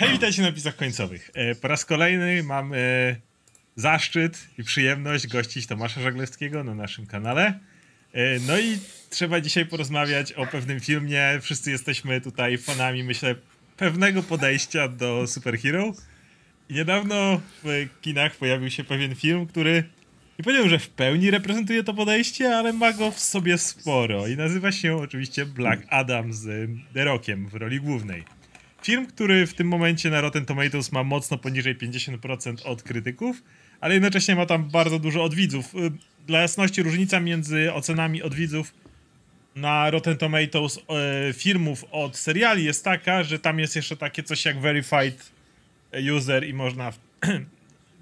Hej, witajcie na napisach końcowych. E, po raz kolejny mam e, zaszczyt i przyjemność gościć Tomasza Żaglewskiego na naszym kanale. E, no i trzeba dzisiaj porozmawiać o pewnym filmie. Wszyscy jesteśmy tutaj fanami, myślę, pewnego podejścia do superhero. I niedawno w kinach pojawił się pewien film, który nie powiedział, że w pełni reprezentuje to podejście, ale ma go w sobie sporo. I nazywa się oczywiście Black Adam z The Rockiem w roli głównej. Film, który w tym momencie na Rotten Tomatoes ma mocno poniżej 50% od krytyków, ale jednocześnie ma tam bardzo dużo od widzów. Y, dla jasności różnica między ocenami od widzów na Rotten Tomatoes e, filmów od seriali jest taka, że tam jest jeszcze takie coś jak verified user i można...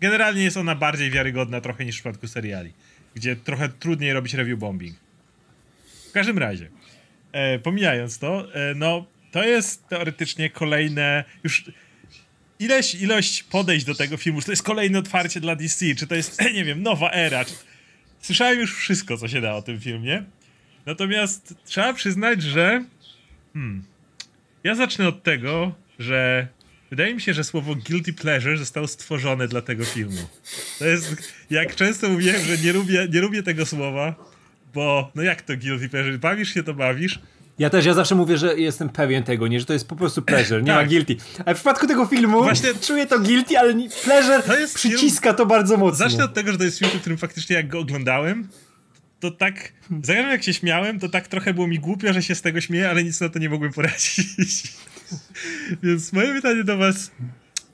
Generalnie jest ona bardziej wiarygodna trochę niż w przypadku seriali, gdzie trochę trudniej robić review bombing. W każdym razie, e, pomijając to, e, no to jest teoretycznie kolejne już ileś ilość podejść do tego filmu, czy to jest kolejne otwarcie dla DC, czy to jest, nie wiem, nowa era. Czy... Słyszałem już wszystko, co się da o tym filmie. Natomiast trzeba przyznać, że hmm, ja zacznę od tego, że wydaje mi się, że słowo guilty pleasure zostało stworzone dla tego filmu. To jest, jak często mówiłem, że nie lubię, nie lubię tego słowa, bo no jak to guilty pleasure? Bawisz się, to bawisz, ja też, ja zawsze mówię, że jestem pewien tego, nie, że to jest po prostu pleasure, nie tak. ma guilty. Ale w przypadku tego filmu Właśnie... czuję to guilty, ale pleasure to jest przyciska film... to bardzo mocno. Zacznę od tego, że to jest film, w którym faktycznie jak go oglądałem, to tak, za każdym jak się śmiałem, to tak trochę było mi głupio, że się z tego śmieję, ale nic na to nie mogłem poradzić. Więc moje pytanie do was,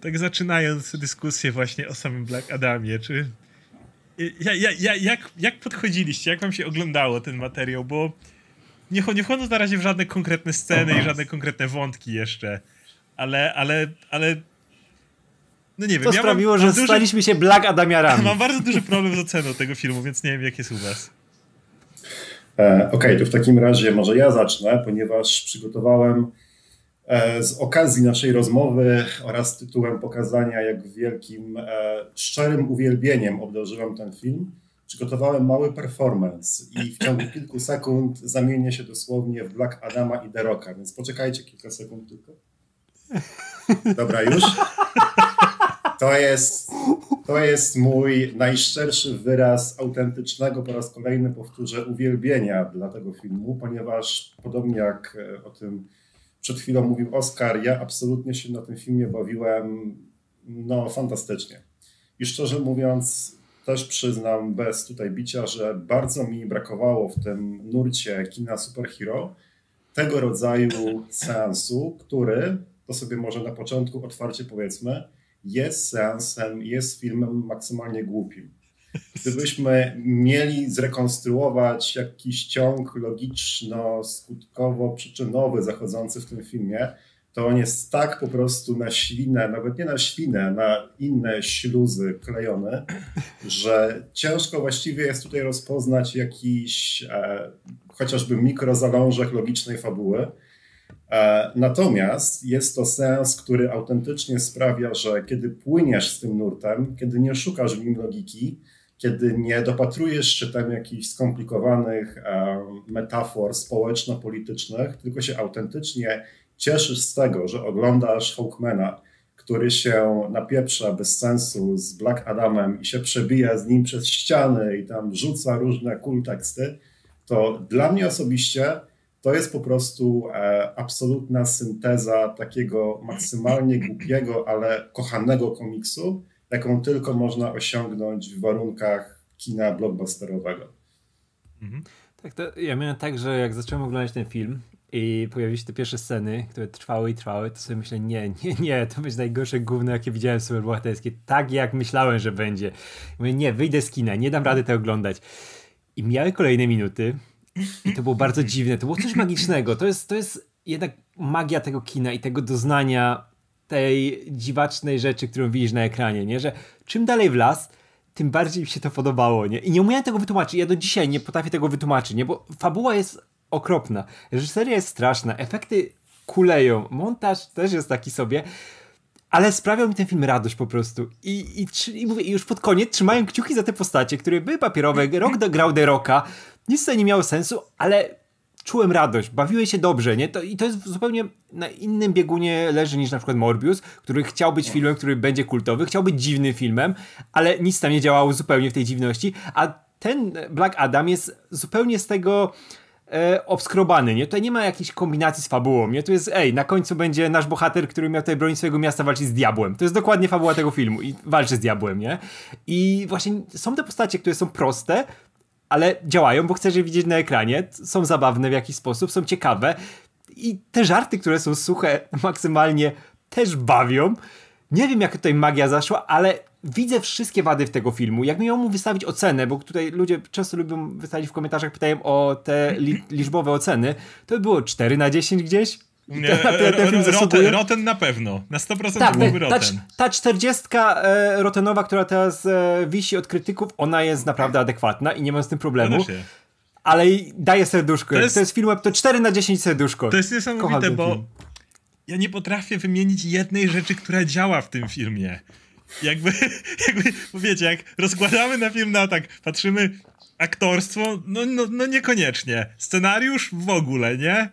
tak zaczynając dyskusję właśnie o samym Black Adamie, czy ja, ja, ja, jak, jak podchodziliście, jak wam się oglądało ten materiał, bo nie, nie wchodząc na razie w żadne konkretne sceny i żadne konkretne wątki jeszcze, ale, ale, ale no nie wiem. To ja sprawiło, mam, że mam staliśmy duży, się Black Adamiarami. Mam bardzo duży problem z oceną tego filmu, więc nie wiem, jak jest u was. E, Okej, okay, to w takim razie może ja zacznę, ponieważ przygotowałem e, z okazji naszej rozmowy oraz tytułem pokazania, jak wielkim, e, szczerym uwielbieniem obdarzyłem ten film, przygotowałem mały performance i w ciągu kilku sekund zamienię się dosłownie w Black Adama i Deroka, więc poczekajcie kilka sekund tylko. Dobra, już? To jest, to jest mój najszczerszy wyraz autentycznego, po raz kolejny powtórzę, uwielbienia dla tego filmu, ponieważ podobnie jak o tym przed chwilą mówił Oskar, ja absolutnie się na tym filmie bawiłem no fantastycznie. I szczerze mówiąc, też przyznam bez tutaj bicia, że bardzo mi brakowało w tym nurcie kina superhero tego rodzaju seansu, który, to sobie może na początku otwarcie powiedzmy, jest seansem, jest filmem maksymalnie głupim. Gdybyśmy mieli zrekonstruować jakiś ciąg logiczno-skutkowo-przyczynowy zachodzący w tym filmie, to on jest tak po prostu na ślinę, nawet nie na ślinę, na inne śluzy klejony, że ciężko właściwie jest tutaj rozpoznać jakiś e, chociażby mikrozalążek logicznej fabuły. E, natomiast jest to sens, który autentycznie sprawia, że kiedy płyniesz z tym nurtem, kiedy nie szukasz w nim logiki, kiedy nie dopatrujesz się tam jakichś skomplikowanych e, metafor społeczno-politycznych, tylko się autentycznie cieszysz z tego, że oglądasz Hawkmana, który się napieprza bez sensu z Black Adamem i się przebija z nim przez ściany i tam rzuca różne cool teksty, to dla mnie osobiście to jest po prostu e, absolutna synteza takiego maksymalnie głupiego, ale kochanego komiksu, jaką tylko można osiągnąć w warunkach kina blockbusterowego. Mhm. Tak, ja miałem tak, że jak zacząłem oglądać ten film, i pojawiły się te pierwsze sceny, które trwały i trwały, to sobie myślę, nie, nie, nie, to będzie najgorsze gówno, jakie widziałem superbohaterskie, tak jak myślałem, że będzie. Mówię, nie, wyjdę z kina, nie dam rady tego oglądać. I miały kolejne minuty i to było bardzo dziwne, to było coś magicznego, to jest, to jest jednak magia tego kina i tego doznania tej dziwacznej rzeczy, którą widzisz na ekranie, nie, że czym dalej w las, tym bardziej mi się to podobało, nie? I nie umiałem tego wytłumaczyć. Ja do dzisiaj nie potrafię tego wytłumaczyć, nie? Bo fabuła jest okropna. Reżyseria jest straszna, efekty kuleją, montaż też jest taki sobie, ale sprawiał mi ten film radość po prostu. I, i, i mówię, już pod koniec trzymają kciuki za te postacie, które były papierowe, rok do grał The Rocka, nic to nie miało sensu, ale czułem radość, bawiłem się dobrze, nie? To, I to jest zupełnie na innym biegunie leży niż na przykład Morbius, który chciał być filmem, który będzie kultowy, chciał być dziwnym filmem, ale nic tam nie działało zupełnie w tej dziwności, a ten Black Adam jest zupełnie z tego e, obskrobany, nie? Tutaj nie ma jakiejś kombinacji z fabułą, nie? Tu jest, ej, na końcu będzie nasz bohater, który miał tutaj bronić swojego miasta walczyć z diabłem. To jest dokładnie fabuła tego filmu i walczy z diabłem, nie? I właśnie są te postacie, które są proste, ale działają, bo chcesz je widzieć na ekranie, są zabawne w jakiś sposób, są ciekawe i te żarty, które są suche maksymalnie też bawią. Nie wiem, jak tutaj magia zaszła, ale widzę wszystkie wady w tego filmu. Jak miał mu wystawić ocenę, bo tutaj ludzie często lubią wystawić w komentarzach, pytają o te li liczbowe oceny, to by było 4 na 10 gdzieś? Nie, ten film roten, roten na pewno. Na 100% tak, byłby Roten. Ta, ta 40 e, Rotenowa, która teraz e, wisi od krytyków, ona jest naprawdę adekwatna i nie mam z tym problemu. Ale daje serduszko. To jest, to jest film, to 4 na 10 serduszko. To jest niesamowite, bo ja nie potrafię wymienić jednej rzeczy, która działa w tym filmie. Jakby, jakby wiecie, jak rozkładamy na film na tak, patrzymy aktorstwo, no, no, no niekoniecznie. Scenariusz w ogóle, nie? E,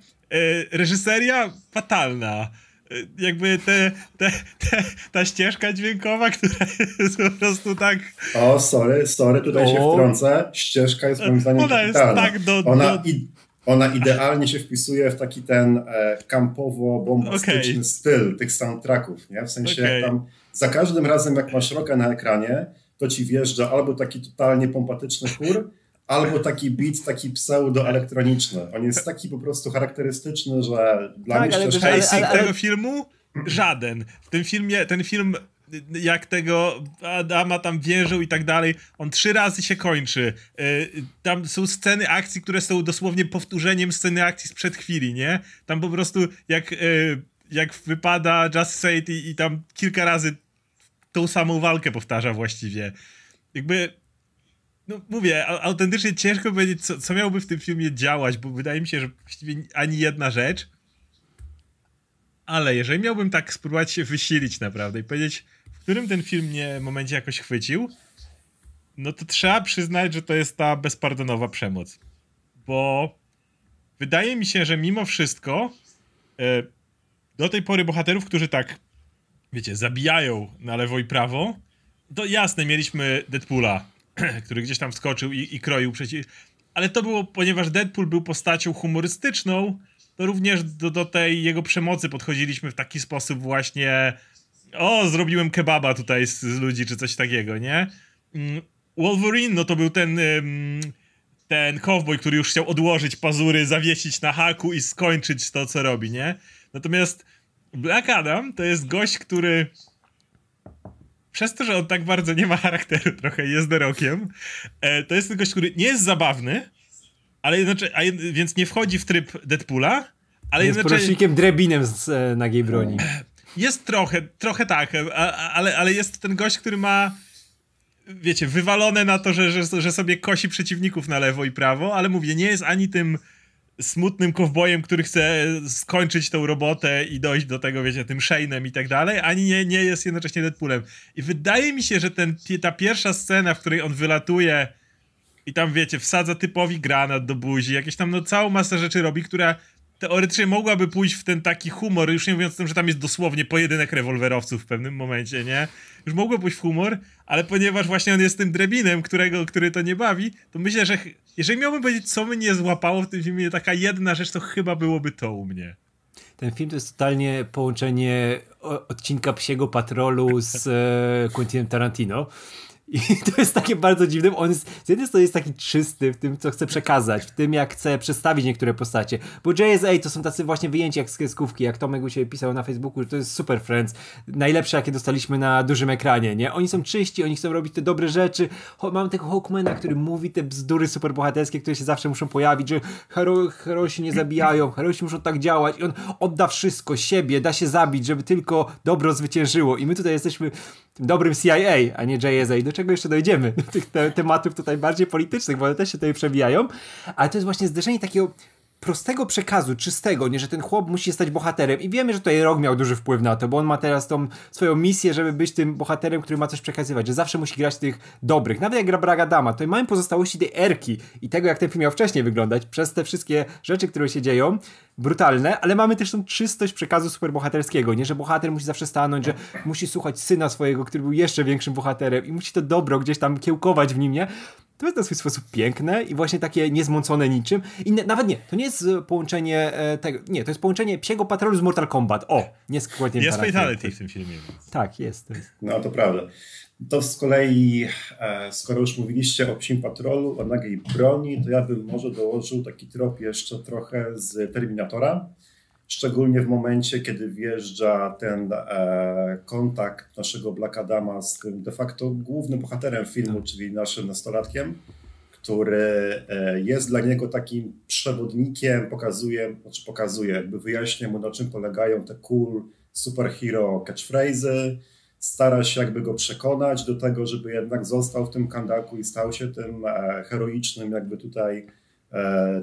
reżyseria fatalna. E, jakby te, te, te, ta ścieżka dźwiękowa, która jest po prostu tak. O, sorry, sorry, tutaj o. się wtrącę. Ścieżka jest moim zdaniem Ona jest tak do. Ona, do... I, ona idealnie się wpisuje w taki ten e, kampowo-bombastyczny okay. styl tych soundtracków, nie? W sensie okay. tam za każdym razem, jak masz rokę na ekranie, to ci wjeżdża albo taki totalnie pompatyczny chór, albo taki beat, taki pseudo-elektroniczny. On jest taki po prostu charakterystyczny, że dla tak, mnie ale, szczerze... Ale, ale, ale, tego filmu? Żaden. W tym filmie, ten film jak tego Adama tam wierzył i tak dalej, on trzy razy się kończy. E, tam są sceny akcji, które są dosłownie powtórzeniem sceny akcji sprzed chwili, nie? Tam po prostu jak, e, jak wypada Just Say It i, i tam kilka razy tą samą walkę powtarza właściwie. Jakby no mówię, autentycznie ciężko powiedzieć, co, co miałoby w tym filmie działać, bo wydaje mi się, że właściwie ani jedna rzecz. Ale jeżeli miałbym tak spróbować się wysilić naprawdę i powiedzieć, w którym ten film mnie momencie jakoś chwycił, no to trzeba przyznać, że to jest ta bezpardonowa przemoc. Bo wydaje mi się, że mimo wszystko e, do tej pory bohaterów, którzy tak, wiecie, zabijają na lewo i prawo, to jasne, mieliśmy Deadpoola, który gdzieś tam wskoczył i, i kroił przeciw. Ale to było, ponieważ Deadpool był postacią humorystyczną, to również do, do tej jego przemocy podchodziliśmy w taki sposób właśnie o, zrobiłem kebaba tutaj z, z ludzi, czy coś takiego, nie? Mm, Wolverine, no to był ten ten cowboy, który już chciał odłożyć pazury, zawiesić na haku i skończyć to, co robi, nie? Natomiast Black Adam to jest gość, który przez to, że on tak bardzo nie ma charakteru, trochę jest derokiem, e, to jest gość, który nie jest zabawny, ale jednocześnie, a więc nie wchodzi w tryb Deadpoola, ale jest jednocześnie... Jest drebinem z e, nagiej broni. Jest trochę, trochę tak, a, ale, ale jest ten gość, który ma wiecie, wywalone na to, że, że, że sobie kosi przeciwników na lewo i prawo, ale mówię, nie jest ani tym smutnym kowbojem, który chce skończyć tą robotę i dojść do tego, wiecie, tym Shane'em i tak dalej, ani nie, nie jest jednocześnie Deadpoolem. I wydaje mi się, że ten, ta pierwsza scena, w której on wylatuje i tam, wiecie, wsadza typowi granat do buzi, jakieś tam, no, całą masę rzeczy robi, która teoretycznie mogłaby pójść w ten taki humor, już nie mówiąc o tym, że tam jest dosłownie pojedynek rewolwerowców w pewnym momencie, nie? Już mogło pójść w humor, ale ponieważ właśnie on jest tym drebinem, którego, który to nie bawi, to myślę, że jeżeli miałbym powiedzieć, co mnie złapało w tym filmie, taka jedna rzecz, to chyba byłoby to u mnie. Ten film to jest totalnie połączenie odcinka Psiego Patrolu z e, Quentinem Tarantino. I to jest takie bardzo dziwne. On jest, z jednej strony jest taki czysty w tym, co chce przekazać, w tym, jak chce przedstawić niektóre postacie. Bo JSA to są tacy właśnie wyjęci jak z kreskówki, jak Tomek u siebie pisał na Facebooku, że to jest Super Friends. Najlepsze, jakie dostaliśmy na dużym ekranie, nie? Oni są czyści, oni chcą robić te dobre rzeczy. Mam tego Hawkmana, który mówi te bzdury superbohaterskie, które się zawsze muszą pojawić, że hero, herosi nie zabijają, herosi muszą tak działać i on odda wszystko, siebie, da się zabić, żeby tylko dobro zwyciężyło. I my tutaj jesteśmy dobrym CIA, a nie JSA. Do czego jeszcze dojdziemy? Do tych te tematów tutaj bardziej politycznych, bo one też się tutaj przewijają. Ale to jest właśnie zderzenie takiego prostego przekazu, czystego, nie, że ten chłop musi stać bohaterem i wiemy, że tutaj Rok miał duży wpływ na to, bo on ma teraz tą swoją misję, żeby być tym bohaterem, który ma coś przekazywać, że zawsze musi grać tych dobrych. Nawet jak gra Braga Dama, to mamy pozostałości tej erki i tego, jak ten film miał wcześniej wyglądać, przez te wszystkie rzeczy, które się dzieją, brutalne, ale mamy też tą czystość przekazu superbohaterskiego, nie, że bohater musi zawsze stanąć, że musi słuchać syna swojego, który był jeszcze większym bohaterem i musi to dobro gdzieś tam kiełkować w nim, nie? To jest na swój sposób piękne i właśnie takie niezmącone niczym. I ne, nawet nie, to nie jest połączenie e, tego, nie, to jest połączenie Psiego Patrolu z Mortal Kombat. O, nie składnie Jest fatality w tym filmie. Tak, jest, jest. No to prawda. To z kolei, e, skoro już mówiliście o Psim Patrolu, o nagiej broni, to ja bym może dołożył taki trop jeszcze trochę z Terminatora. Szczególnie w momencie, kiedy wjeżdża ten e, kontakt naszego Black Adama z tym de facto głównym bohaterem filmu, tak. czyli naszym nastolatkiem, który e, jest dla niego takim przewodnikiem, pokazuje, znaczy pokazuje, jakby wyjaśnia mu na czym polegają te cool superhero catchphrases, stara się jakby go przekonać do tego, żeby jednak został w tym kandaku i stał się tym e, heroicznym jakby tutaj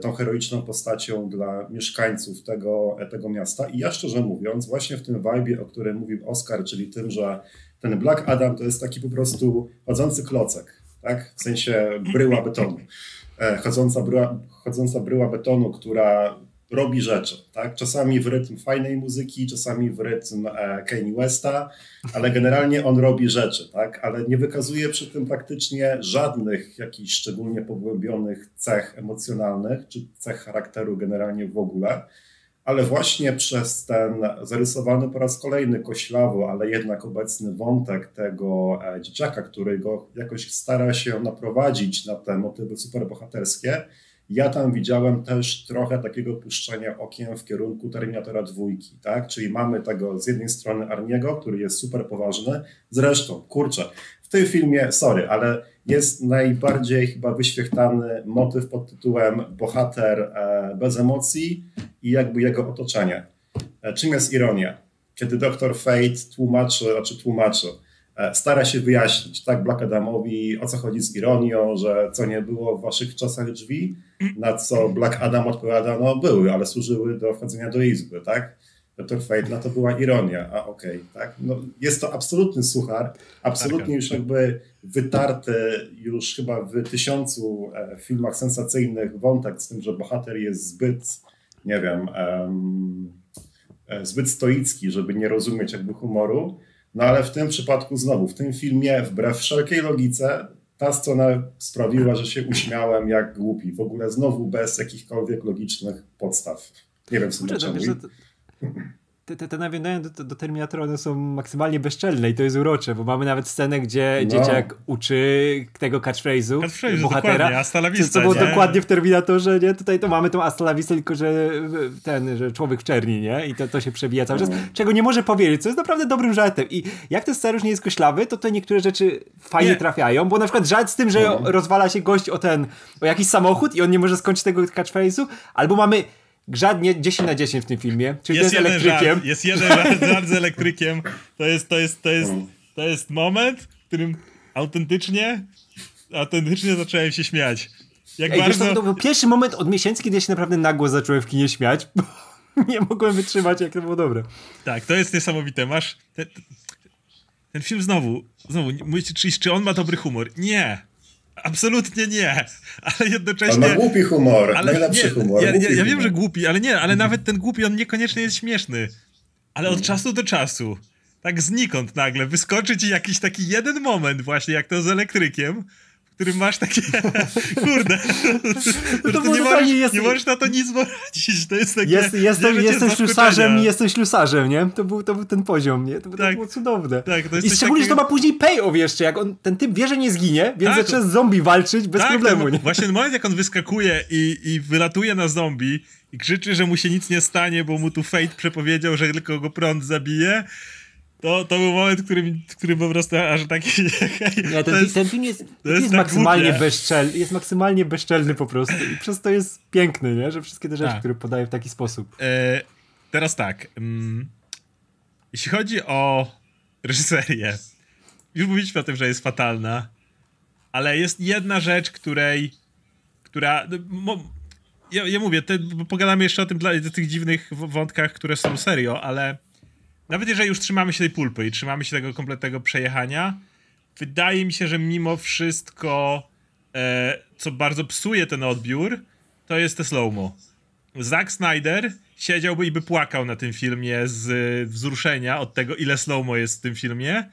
tą heroiczną postacią dla mieszkańców tego, tego miasta. I ja szczerze mówiąc, właśnie w tym vibe, o którym mówił Oscar, czyli tym, że ten Black Adam to jest taki po prostu chodzący klocek, tak? w sensie bryła betonu. E, chodząca bryła, chodząca bryła betonu, która robi rzeczy, tak? Czasami w rytm fajnej muzyki, czasami w rytm e, Kanye Westa, ale generalnie on robi rzeczy, tak? Ale nie wykazuje przy tym praktycznie żadnych jakichś szczególnie pogłębionych cech emocjonalnych, czy cech charakteru generalnie w ogóle, ale właśnie przez ten zarysowany po raz kolejny koślawo, ale jednak obecny wątek tego e, dzieciaka, który go jakoś stara się naprowadzić na te motywy superbohaterskie, ja tam widziałem też trochę takiego puszczenia okiem w kierunku Terminatora dwójki, tak? Czyli mamy tego z jednej strony Arniego, który jest super poważny. Zresztą, kurczę, w tym filmie, sorry, ale jest najbardziej chyba wyświechtany motyw pod tytułem bohater e, bez emocji i jakby jego otoczenie. E, czym jest ironia? Kiedy doktor Fate tłumaczy, znaczy tłumaczy, stara się wyjaśnić, tak, Black Adamowi, o co chodzi z ironią, że co nie było w waszych czasach drzwi, na co Black Adam odpowiada, no były, ale służyły do wchodzenia do izby, tak? Dr. Fate, no to była ironia, a okej, okay, tak? No, jest to absolutny suchar, absolutnie tak, już jakby wytarty już chyba w tysiącu e, filmach sensacyjnych wątek z tym, że bohater jest zbyt, nie wiem, um, zbyt stoicki, żeby nie rozumieć jakby humoru, no ale w tym przypadku znowu, w tym filmie, wbrew wszelkiej logice, ta scena sprawiła, że się uśmiałem jak głupi. W ogóle znowu bez jakichkolwiek logicznych podstaw. Nie wiem, co to czemu te, te, te nawiązania do, do Terminatora one są maksymalnie bezczelne i to jest urocze, bo mamy nawet scenę, gdzie no. dzieciak uczy tego catchphrase'u catchphrase, bohatera, co, co było dokładnie w Terminatorze, nie? Tutaj to mamy tą Asta la vista, tylko że ten, że człowiek w czerni, nie? I to, to się przebija cały czas, mm. czego nie może powiedzieć, co jest naprawdę dobrym żartem. I jak ten scenariusz nie jest koślawy, to te niektóre rzeczy fajnie nie. trafiają, bo na przykład żart z tym, że no. rozwala się gość o ten, o jakiś samochód i on nie może skończyć tego catchphrase'u, albo mamy Żadnie 10 na 10 w tym filmie. Czyli jest jest elektrykiem. Żart, jest jeden żart, z elektrykiem. To jest, to jest, to jest, to jest moment, w którym autentycznie, autentycznie zacząłem się śmiać. Jak Ej, bardzo... Wiesz, to, to, był pierwszy moment od miesięcy, kiedy ja się naprawdę nagło zacząłem w kinie śmiać. nie mogłem wytrzymać, jak to było dobre. Tak, to jest niesamowite. Masz. Ten, ten film znowu, znowu, mówicie, czy, czy on ma dobry humor? Nie. Absolutnie nie, ale jednocześnie... On ma głupi humor, ale najlepszy nie, humor. Ja, ja, ja wiem, że głupi, ale nie, ale nawet ten głupi, on niekoniecznie jest śmieszny. Ale od czasu do czasu, tak znikąd nagle, wyskoczy ci jakiś taki jeden moment właśnie, jak to z elektrykiem, którym masz takie, kurde, no to nie, możesz, jest... nie możesz na to nic poradzić, to jest takie... Jest, jestem jestem ślusarzem i jestem ślusarzem, nie? To był, to był ten poziom, nie? To, tak, to było cudowne. Tak, to I szczególnie, że to ma później payoff jeszcze, jak on, ten typ wie, że nie zginie, więc tak, zaczyna z zombie walczyć bez tak, problemu, nie? Właśnie ten moment, jak on wyskakuje i, i wylatuje na zombie i krzyczy, że mu się nic nie stanie, bo mu tu Fate przepowiedział, że tylko go prąd zabije, to, to był moment, w którym po prostu aż taki... Nie, ten, jest, ten film jest, to jest, jest tak maksymalnie bezczelny, jest maksymalnie bezczelny po prostu i przez to jest piękny, nie? że wszystkie te rzeczy, tak. które podaje w taki sposób. E, teraz tak, mm, jeśli chodzi o reżyserię, już mówiliśmy o tym, że jest fatalna, ale jest jedna rzecz, której, która, no, mo, ja, ja mówię, te, pogadamy jeszcze o tym, dla, tych dziwnych wątkach, które są serio, ale nawet jeżeli już trzymamy się tej pulpy i trzymamy się tego kompletnego przejechania, wydaje mi się, że mimo wszystko, e, co bardzo psuje ten odbiór, to jest te slow-mo. Zack Snyder siedziałby i by płakał na tym filmie z wzruszenia od tego, ile slow-mo jest w tym filmie.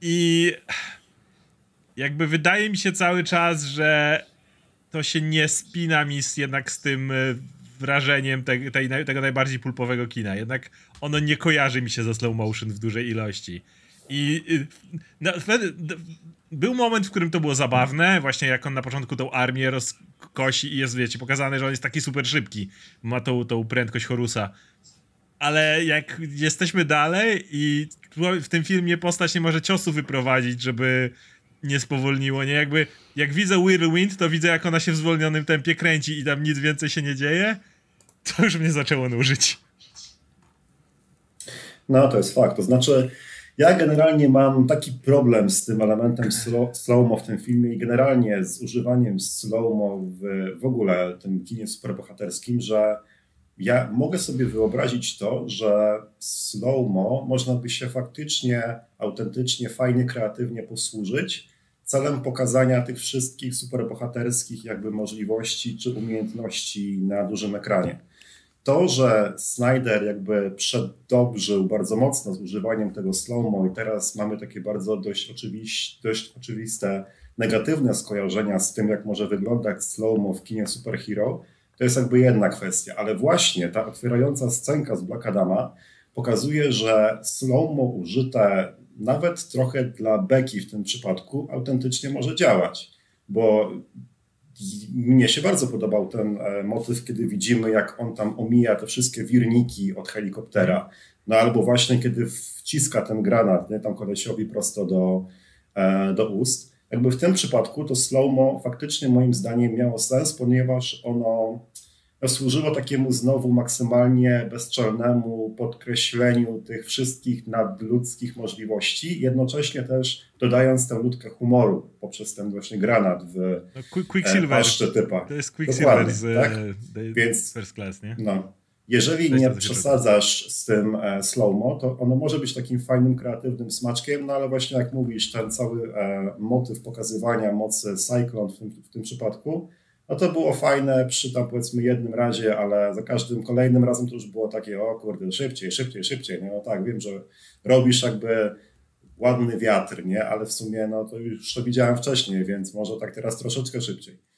I jakby wydaje mi się cały czas, że to się nie spina mi z, jednak z tym e, wrażeniem te, tej, tego najbardziej pulpowego kina. Jednak ono nie kojarzy mi się ze slow motion w dużej ilości. I no, był moment, w którym to było zabawne, właśnie jak on na początku tą armię rozkosi i jest, wiecie, pokazane, że on jest taki super szybki. Ma tą, tą prędkość Horusa. Ale jak jesteśmy dalej i w tym filmie postać nie może ciosu wyprowadzić, żeby nie spowolniło, nie? Jakby, jak widzę Whirlwind, to widzę, jak ona się w zwolnionym tempie kręci i tam nic więcej się nie dzieje, to już mnie zaczęło nużyć. No, to jest fakt. To znaczy, ja generalnie mam taki problem z tym elementem slow-mo w tym filmie i generalnie z używaniem slow-mo w, w ogóle tym kinie superbohaterskim, że ja mogę sobie wyobrazić to, że slow-mo można by się faktycznie, autentycznie, fajnie, kreatywnie posłużyć celem pokazania tych wszystkich superbohaterskich jakby możliwości czy umiejętności na dużym ekranie. To, że Snyder jakby przedobrzył bardzo mocno z używaniem tego slow-mo i teraz mamy takie bardzo dość, oczywiś, dość oczywiste negatywne skojarzenia z tym, jak może wyglądać slow-mo w kinie superhero, to jest jakby jedna kwestia, ale właśnie ta otwierająca scenka z Black Adama pokazuje, że slow-mo użyte nawet trochę dla Beki w tym przypadku autentycznie może działać, bo mnie się bardzo podobał ten e, motyw, kiedy widzimy, jak on tam omija te wszystkie wirniki od helikoptera. No albo właśnie kiedy wciska ten granat, nie, tam kolesiowi prosto do, e, do ust. Jakby w tym przypadku to slow-mo faktycznie moim zdaniem miało sens, ponieważ ono służyło takiemu znowu maksymalnie bezczelnemu podkreśleniu tych wszystkich nadludzkich możliwości, jednocześnie też dodając tę nutkę humoru poprzez ten właśnie granat w no, Quicksilver. typa. To jest Quicksilver z tak? E, Więc, First Class, nie? No. Jeżeli nie przesadzasz z tym e, slow-mo, to ono może być takim fajnym, kreatywnym smaczkiem, no ale właśnie jak mówisz, ten cały e, motyw pokazywania mocy Cyclone w tym, w tym przypadku, no to było fajne przy tam powiedzmy jednym razie, ale za każdym kolejnym razem to już było takie, o kurde, szybciej, szybciej, szybciej, nie? no tak, wiem, że robisz jakby ładny wiatr, nie, ale w sumie no to już to widziałem wcześniej, więc może tak teraz troszeczkę szybciej.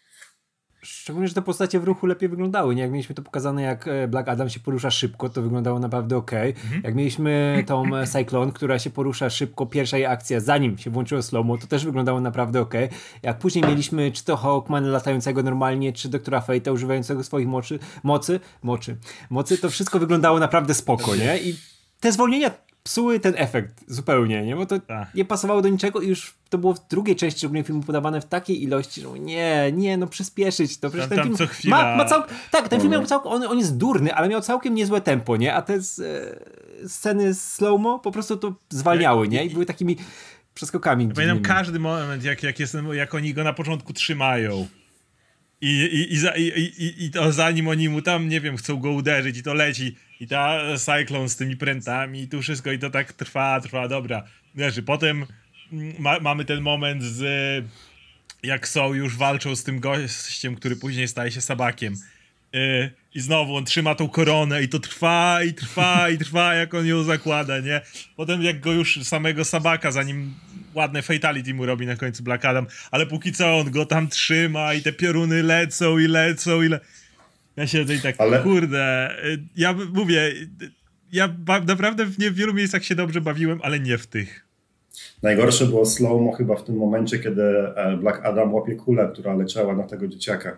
Szczególnie, że te postacie w ruchu lepiej wyglądały. Nie? Jak mieliśmy to pokazane, jak e, Black Adam się porusza szybko, to wyglądało naprawdę ok. Mhm. Jak mieliśmy tą e, Cyclone, która się porusza szybko, pierwsza jej akcja, zanim się włączyło slow to też wyglądało naprawdę ok. Jak później mieliśmy czy to Hawkman latającego normalnie, czy doktora Fate'a używającego swoich mocy, mocy, mocy, mocy, to wszystko wyglądało naprawdę spoko, nie? I te zwolnienia psuły ten efekt zupełnie, nie? Bo to tak. nie pasowało do niczego i już to było w drugiej części szczególnie filmu podawane w takiej ilości, że nie, nie, no przyspieszyć to. Przecież tam, ten film co chwila... ma, ma cał... Tak, ten film miał całkiem, on, on jest durny, ale miał całkiem niezłe tempo, nie? A te z, e, sceny slow-mo po prostu to zwalniały, nie? I były takimi przeskokami. Ja pamiętam każdy moment, jak, jak, jest, jak oni go na początku trzymają. I, i, i, za, i, i, to zanim oni mu tam, nie wiem, chcą go uderzyć i to leci i ta Cyclone z tymi prętami i tu wszystko i to tak trwa, trwa, dobra. Znaczy, potem ma, mamy ten moment z jak są już walczą z tym gościem, który później staje się sabakiem. Yy, I znowu on trzyma tą koronę i to trwa i trwa i trwa, jak on ją zakłada, nie? Potem jak go już samego sabaka, zanim ładne fatality mu robi na końcu Black Adam, ale póki co on go tam trzyma i te pioruny lecą i lecą i le... Ja siedzę i tak, ale... kurde, ja mówię, ja naprawdę w nie w wielu miejscach się dobrze bawiłem, ale nie w tych. Najgorsze było slow-mo chyba w tym momencie, kiedy e, Black Adam łapie kulę, która leciała na tego dzieciaka.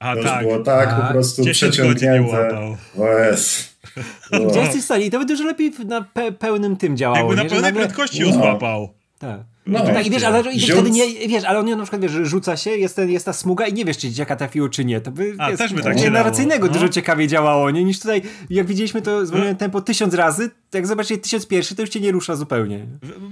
A, to tak. było tak A, po prostu przeciągnięte. O jest. Gdzie jesteś w stanie? I to by dużo lepiej na pe pełnym tym działało. Jakby na pełnej nagle... prędkości no. złapał. Tak. No, tak, i wiesz, ale i wtedy nie, wiesz, ale on na przykład wiesz, rzuca się, jest, ten, jest ta smuga i nie wiesz, czy dzieciaka trafiło, czy nie. To by A, jest, też by tak nie narracyjnego no. dużo ciekawiej działało, nie? Niż tutaj, jak widzieliśmy to zwolnione tempo tysiąc razy, jak zobaczycie tysiąc pierwszy, to już cię nie rusza zupełnie.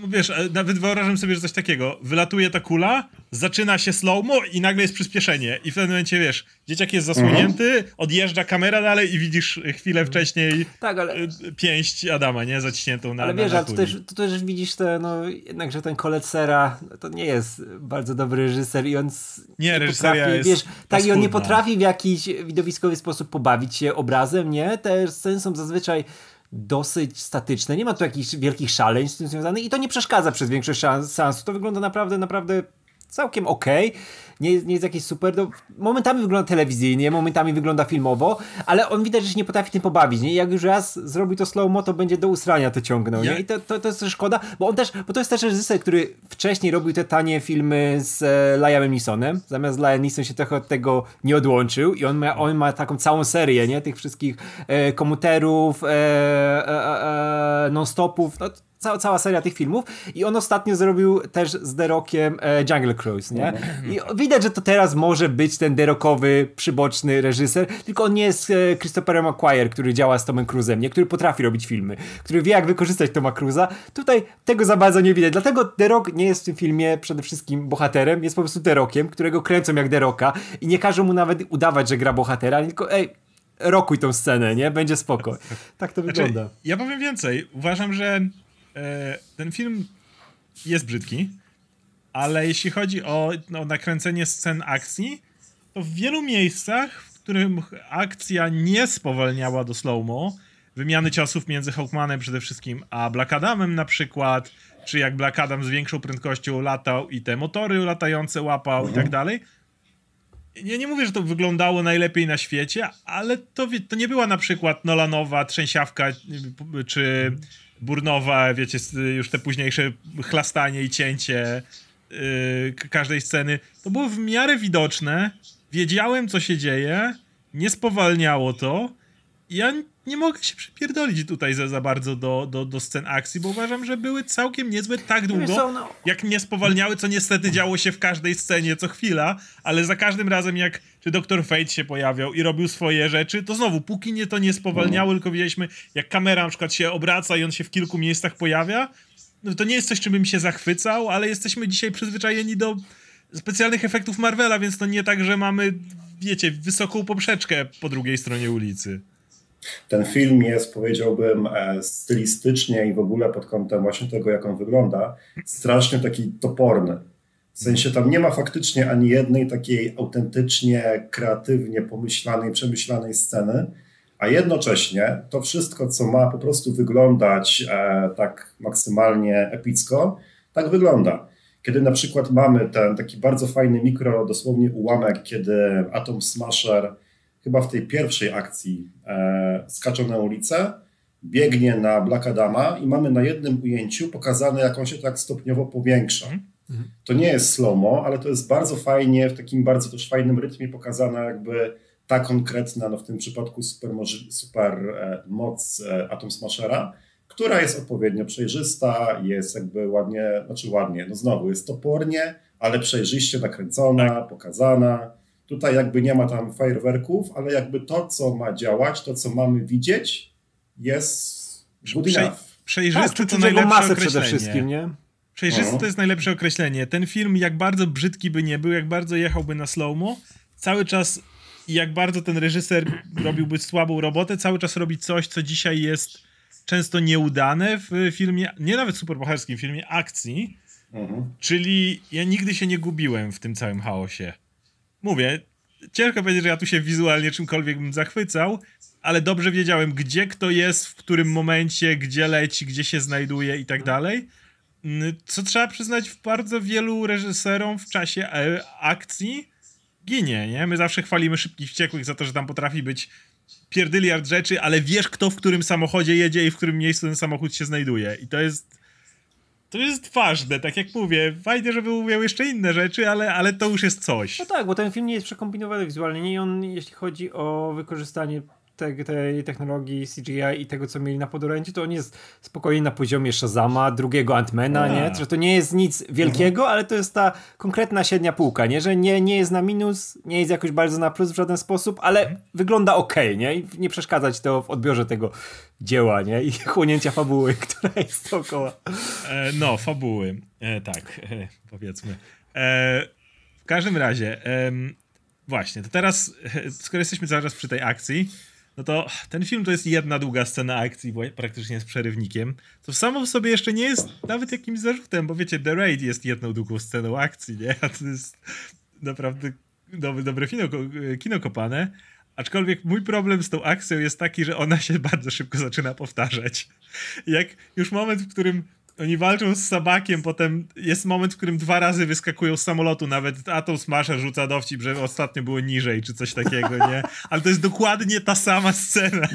Wiesz, e, nawet wyobrażam sobie, że coś takiego. Wylatuje ta kula, zaczyna się slow-mo i nagle jest przyspieszenie. I w pewnym momencie, wiesz, dzieciak jest zasłonięty, mhm. odjeżdża kamera dalej i widzisz chwilę wcześniej tak, ale... E, pięść Adama, nie? Zaciśniętą na Ale wiesz, ale tu też, tu też widzisz te, no jednak, że ten Colette Sera to nie jest bardzo dobry reżyser i on nie, nie potrafi, jest wiesz, tak i on nie potrafi w jakiś widowiskowy sposób pobawić się obrazem, nie? Te sceny są zazwyczaj dosyć statyczne. Nie ma tu jakichś wielkich szaleń z tym związanych i to nie przeszkadza przez większość seansu. To wygląda naprawdę, naprawdę całkiem okej. Nie, nie jest jakieś super. No, momentami wygląda telewizyjnie, momentami wygląda filmowo, ale on widać, że się nie potrafi tym pobawić. Nie? Jak już raz zrobi to slow-mo, to będzie do usrania to ciągnął. Nie? I to, to, to jest szkoda, bo on też, bo to jest też reżyser, który wcześniej robił te tanie filmy z e, Liamem Neesonem. Zamiast Liam Neeson się trochę od tego nie odłączył i on ma, on ma taką całą serię, nie? Tych wszystkich e, komuterów, e, e, e non-stopów. No, cała, cała seria tych filmów i on ostatnio zrobił też z The Rockiem e, Jungle Cruise, nie? I widać, że to teraz może być ten derokowy, przyboczny reżyser, tylko on nie jest e, Christopherem McQuire, który działa z Tomem Cruise'em, nie? Który potrafi robić filmy, który wie jak wykorzystać Toma Cruise'a. Tutaj tego za bardzo nie widać, dlatego The Rock nie jest w tym filmie przede wszystkim bohaterem, jest po prostu The Rockiem, którego kręcą jak The Rocka i nie każą mu nawet udawać, że gra bohatera, tylko ej, rokuj tą scenę, nie? Będzie spoko. Tak to znaczy, wygląda. Ja powiem więcej. Uważam, że E, ten film jest brzydki, ale jeśli chodzi o no, nakręcenie scen akcji, to w wielu miejscach, w którym akcja nie spowalniała do slow-mo, wymiany ciosów między Hawkmanem przede wszystkim a Black Adamem na przykład, czy jak Black Adam z większą prędkością latał i te motory latające łapał mhm. i tak mhm. dalej. Ja nie mówię, że to wyglądało najlepiej na świecie, ale to, to nie była na przykład Nolanowa trzęsiawka czy burnowa, wiecie, już te późniejsze chlastanie i cięcie yy, każdej sceny, to było w miarę widoczne. Wiedziałem, co się dzieje, nie spowalniało to. Ja nie mogę się przypierdolić tutaj za, za bardzo do, do, do scen akcji, bo uważam, że były całkiem niezłe tak długo, no. jak mnie spowalniały, co niestety działo się w każdej scenie co chwila, ale za każdym razem jak czy Dr. Fate się pojawiał i robił swoje rzeczy, to znowu, póki nie to nie spowalniało, tylko widzieliśmy, jak kamera na przykład się obraca i on się w kilku miejscach pojawia, no to nie jest coś, czym bym się zachwycał, ale jesteśmy dzisiaj przyzwyczajeni do specjalnych efektów Marvela, więc to nie tak, że mamy, wiecie, wysoką poprzeczkę po drugiej stronie ulicy. Ten film jest, powiedziałbym, e, stylistycznie i w ogóle pod kątem właśnie tego, jak on wygląda, strasznie taki toporny. W sensie tam nie ma faktycznie ani jednej takiej autentycznie, kreatywnie pomyślanej, przemyślanej sceny, a jednocześnie to wszystko, co ma po prostu wyglądać e, tak maksymalnie epicko, tak wygląda. Kiedy na przykład mamy ten taki bardzo fajny mikro, dosłownie ułamek, kiedy Atom Smasher chyba w tej pierwszej akcji e, skacze na ulicę, biegnie na Black Adama i mamy na jednym ujęciu pokazane, jak on się tak stopniowo powiększa. Mhm. To nie jest slow-mo, ale to jest bardzo fajnie, w takim bardzo też fajnym rytmie pokazana jakby ta konkretna, no w tym przypadku super, super e, moc e, Atom Smashera, która jest odpowiednio przejrzysta, jest jakby ładnie, znaczy ładnie, no znowu jest topornie, ale przejrzyście nakręcona, tak. pokazana. Tutaj jakby nie ma tam fajerwerków, ale jakby to, co ma działać, to, co mamy widzieć, jest good Prze enough. Przejrzysty tak, to najlepsze masę przede wszystkim, nie? Przejrzysty no. to jest najlepsze określenie. Ten film, jak bardzo brzydki by nie był, jak bardzo jechałby na slow-mo, cały czas i jak bardzo ten reżyser robiłby słabą robotę, cały czas robi coś, co dzisiaj jest często nieudane w filmie, nie nawet superbohaterskim, filmie akcji. Mhm. Czyli ja nigdy się nie gubiłem w tym całym chaosie mówię, ciężko powiedzieć, że ja tu się wizualnie czymkolwiek bym zachwycał, ale dobrze wiedziałem, gdzie kto jest, w którym momencie, gdzie leci, gdzie się znajduje i tak dalej. Mm, co trzeba przyznać, w bardzo wielu reżyserom w czasie e, akcji ginie, nie? My zawsze chwalimy Szybkich Wściekłych za to, że tam potrafi być pierdyliard rzeczy, ale wiesz, kto w którym samochodzie jedzie i w którym miejscu ten samochód się znajduje. I to jest to jest ważne, tak jak mówię. Fajnie, żeby umiał jeszcze inne rzeczy, ale, ale to już jest coś. No tak, bo ten film nie jest przekombinowany wizualnie i on, jeśli chodzi o wykorzystanie tej, tej technologii CGI i tego, co mieli na podorędziu, to on jest spokojnie na poziomie Shazama, drugiego Antmana, nie? Że to nie jest nic wielkiego, mhm. ale to jest ta konkretna średnia półka, nie? Że nie, nie jest na minus, nie jest jakoś bardzo na plus w żaden sposób, ale mhm. wygląda ok, nie? I nie przeszkadzać to w odbiorze tego dzieła, nie? I chłonięcia fabuły, która jest dookoła. E, no, fabuły. E, tak, e, powiedzmy. E, w każdym razie, właśnie, to teraz, skoro jesteśmy cały czas przy tej akcji, no to ten film to jest jedna długa scena akcji, praktycznie z przerywnikiem, co samo w sobie jeszcze nie jest nawet jakimś zarzutem, bo wiecie, The Raid jest jedną długą sceną akcji, nie? A to jest naprawdę dobre, dobre kino, kino kopane. Aczkolwiek mój problem z tą akcją jest taki, że ona się bardzo szybko zaczyna powtarzać. Jak już moment, w którym oni walczą z Sabakiem, potem jest moment, w którym dwa razy wyskakują z samolotu, nawet Atom Smasher rzuca dowcip, że ostatnio było niżej, czy coś takiego, nie? Ale to jest dokładnie ta sama scena.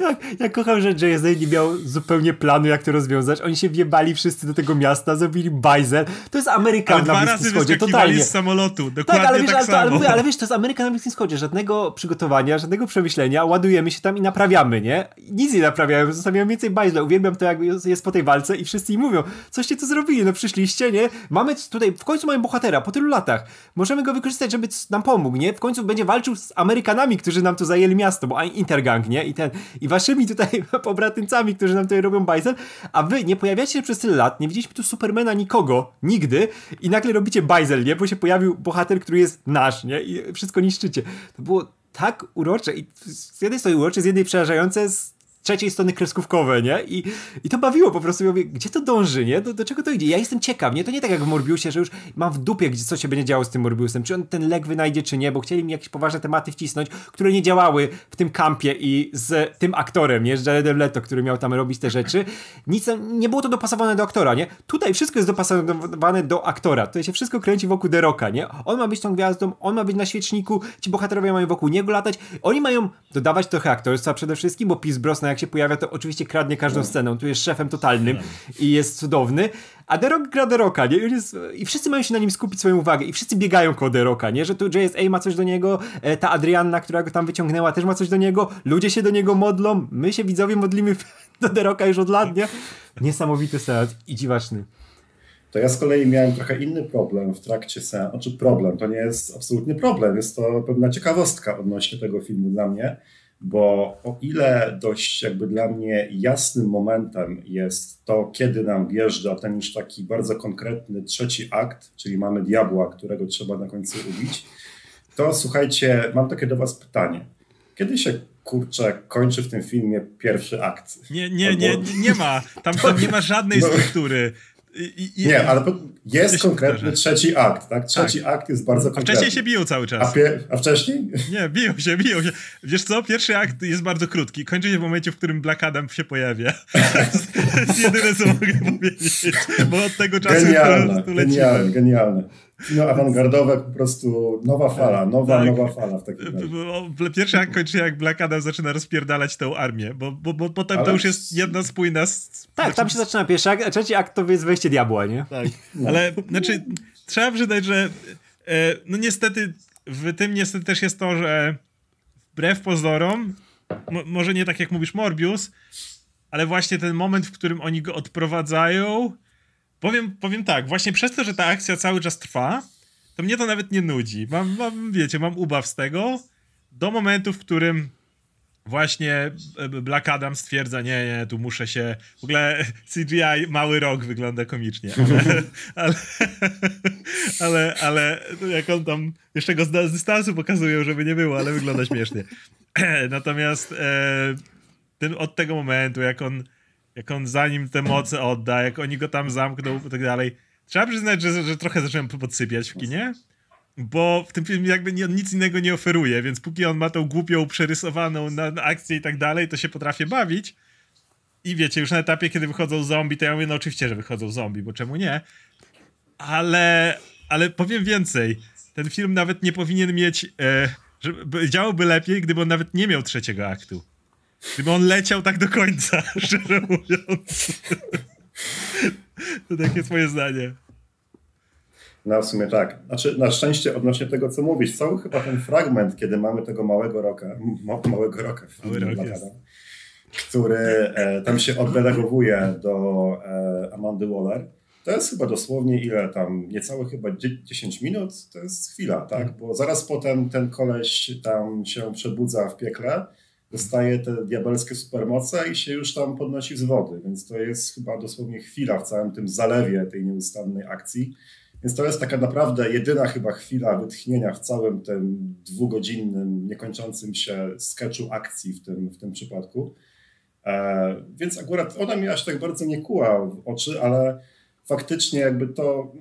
Ja, ja kocham, że JSA nie miał zupełnie planu, jak to rozwiązać. Oni się wjebali wszyscy do tego miasta, zrobili bajzel. To jest Ameryka na Bliskim razy Wschodzie, totalnie. z samolotu, dokładnie tak, ale wiesz, tak ale, samo. Ale, mówię, ale wiesz, to jest Ameryka na Bliskim Wschodzie. Żadnego przygotowania, żadnego przemyślenia. Ładujemy się tam i naprawiamy, nie? Nic nie naprawiają, zostawiają więcej bajzla. Uwielbiam to, jak jest po tej walce i wszyscy i mówią, coście tu zrobili, no przyszliście, nie? Mamy tutaj, w końcu mamy bohatera, po tylu latach. Możemy go wykorzystać, żeby nam pomógł, nie? W końcu będzie walczył z Amerykanami, którzy nam tu zajęli miasto, bo Intergang, nie? I ten, i waszymi tutaj pobratyńcami, którzy nam tutaj robią bajzel, a wy nie pojawiacie się przez tyle lat, nie widzieliśmy tu Supermana nikogo, nigdy i nagle robicie bajzel, nie? Bo się pojawił bohater, który jest nasz, nie? I wszystko niszczycie. To było tak urocze i z jednej strony urocze, z jednej przerażające, z trzeciej strony kreskówkowe, nie? I, i to bawiło po prostu. Ja mówię, gdzie to dąży, nie? Do, do czego to idzie? Ja jestem ciekaw, nie? To nie tak jak w Morbiusie, że już mam w dupie, gdzie co się będzie działo z tym Morbiusem. Czy on ten lek wynajdzie, czy nie? Bo chcieli mi jakieś poważne tematy wcisnąć, które nie działały w tym kampie i z tym aktorem, nie? Z Jaredem Leto, który miał tam robić te rzeczy. Nic, nie było to dopasowane do aktora, nie? Tutaj wszystko jest dopasowane do aktora. Tutaj się wszystko kręci wokół Deroka, nie? On ma być tą gwiazdą, on ma być na świeczniku, ci bohaterowie mają wokół niego latać. Oni mają dodawać trochę aktorstwa przede wszystkim, bo Pierce Brosnan jak się pojawia, to oczywiście kradnie każdą no. scenę. Tu jest szefem totalnym i jest cudowny. A The Rock gra The Rocka, nie? Jest, I wszyscy mają się na nim skupić swoją uwagę. I wszyscy biegają koło The Rocka, nie? Że tu JSA ma coś do niego, e, ta Adrianna, która go tam wyciągnęła, też ma coś do niego. Ludzie się do niego modlą. My się widzowie modlimy do The Rocka już od lat, nie? Niesamowity seans i dziwaczny. To ja z kolei miałem trochę inny problem w trakcie seansu. Znaczy problem, to nie jest absolutnie problem, jest to pewna ciekawostka odnośnie tego filmu dla mnie bo o ile dość jakby dla mnie jasnym momentem jest to, kiedy nam wjeżdża ten już taki bardzo konkretny trzeci akt, czyli mamy diabła, którego trzeba na końcu ubić, to słuchajcie, mam takie do was pytanie. Kiedy się kurczę, kończy w tym filmie pierwszy akt? Nie, nie, Albo... nie, nie ma. Tam, tam nie ma żadnej no. struktury. I, i, nie, ale jest konkretny trzeci akt, tak? Trzeci tak. akt jest bardzo konkretny. A wcześniej się biją cały czas. A, pie, a, wcześniej? Nie, biją się, biją się. Wiesz co, pierwszy akt jest bardzo krótki. Kończy się w momencie, w którym Black Adam się pojawia. to jest jedyne, co mogę powiedzieć. Bo od tego czasu genialne, po genialne, genialne kino awangardowe, po prostu nowa fala, nowa, tak. nowa fala w takim razie. Pierwszy akt kończy jak Black Adam zaczyna rozpierdalać tą armię, bo, bo, bo potem ale... to już jest jedna spójna... Z... Tak, tam się zaczyna pierwszy akt, a trzeci akt to jest wejście diabła, nie? Tak, no. ale znaczy trzeba przyznać, że e, no niestety w tym niestety też jest to, że wbrew pozorom, może nie tak jak mówisz Morbius, ale właśnie ten moment, w którym oni go odprowadzają Powiem, powiem tak, właśnie przez to, że ta akcja cały czas trwa, to mnie to nawet nie nudzi. Mam, mam wiecie, mam ubaw z tego do momentu, w którym właśnie Black Adam stwierdza, nie, nie, tu muszę się... W ogóle CGI mały rok wygląda komicznie, ale, ale, ale, ale jak on tam jeszcze go z dystansu pokazują, żeby nie było, ale wygląda śmiesznie. Natomiast e, ten, od tego momentu, jak on jak on zanim te moce odda, jak oni go tam zamkną i tak dalej. Trzeba przyznać, że, że trochę zacząłem podsypiać w kinie, bo w tym filmie jakby nic innego nie oferuje, więc póki on ma tą głupią, przerysowaną na, na akcję i tak dalej, to się potrafię bawić. I wiecie, już na etapie, kiedy wychodzą zombie, to ja mówię, no oczywiście, że wychodzą zombie, bo czemu nie? Ale, ale powiem więcej. Ten film nawet nie powinien mieć, e, żeby, działałby lepiej, gdyby on nawet nie miał trzeciego aktu. Gdyby on leciał tak do końca, szczerze mówiąc. To takie jest moje zdanie. No w sumie tak. Znaczy, na szczęście odnośnie tego, co mówisz, cały chyba ten fragment, kiedy mamy tego małego roka, ma, małego roka, Mały rok jest. który e, tam się oddelegowuje do e, Amandy Waller, to jest chyba dosłownie ile tam, niecałe chyba 10 minut, to jest chwila, tak? Mhm. Bo zaraz potem ten koleś tam się przebudza w piekle, dostaje te diabelskie supermoce i się już tam podnosi z wody, więc to jest chyba dosłownie chwila w całym tym zalewie tej nieustannej akcji. Więc to jest taka naprawdę jedyna chyba chwila wytchnienia w całym tym dwugodzinnym, niekończącym się sketchu akcji w tym, w tym przypadku. E, więc akurat ona mi aż tak bardzo nie kuła w oczy, ale faktycznie jakby to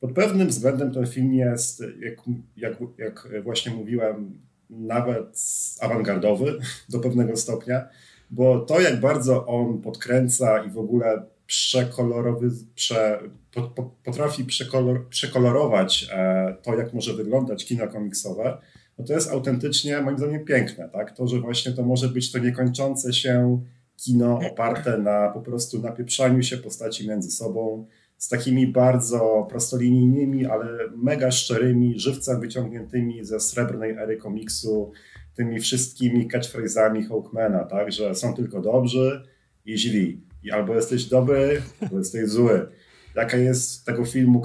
pod pewnym względem ten film jest, jak, jak, jak właśnie mówiłem, nawet awangardowy do pewnego stopnia, bo to jak bardzo on podkręca i w ogóle przekolorowy, prze, po, po, potrafi przekolor, przekolorować e, to, jak może wyglądać kino komiksowe, no to jest autentycznie moim zdaniem piękne, tak? To, że właśnie to może być to niekończące się kino oparte na po prostu napieprzaniu się postaci między sobą, z takimi bardzo prostolinijnymi, ale mega szczerymi, żywcem wyciągniętymi ze srebrnej ery komiksu, tymi wszystkimi catchphrase'ami Hawkmana, tak, że są tylko dobrzy i źli. I albo jesteś dobry, albo jesteś zły. Jaka jest tego filmu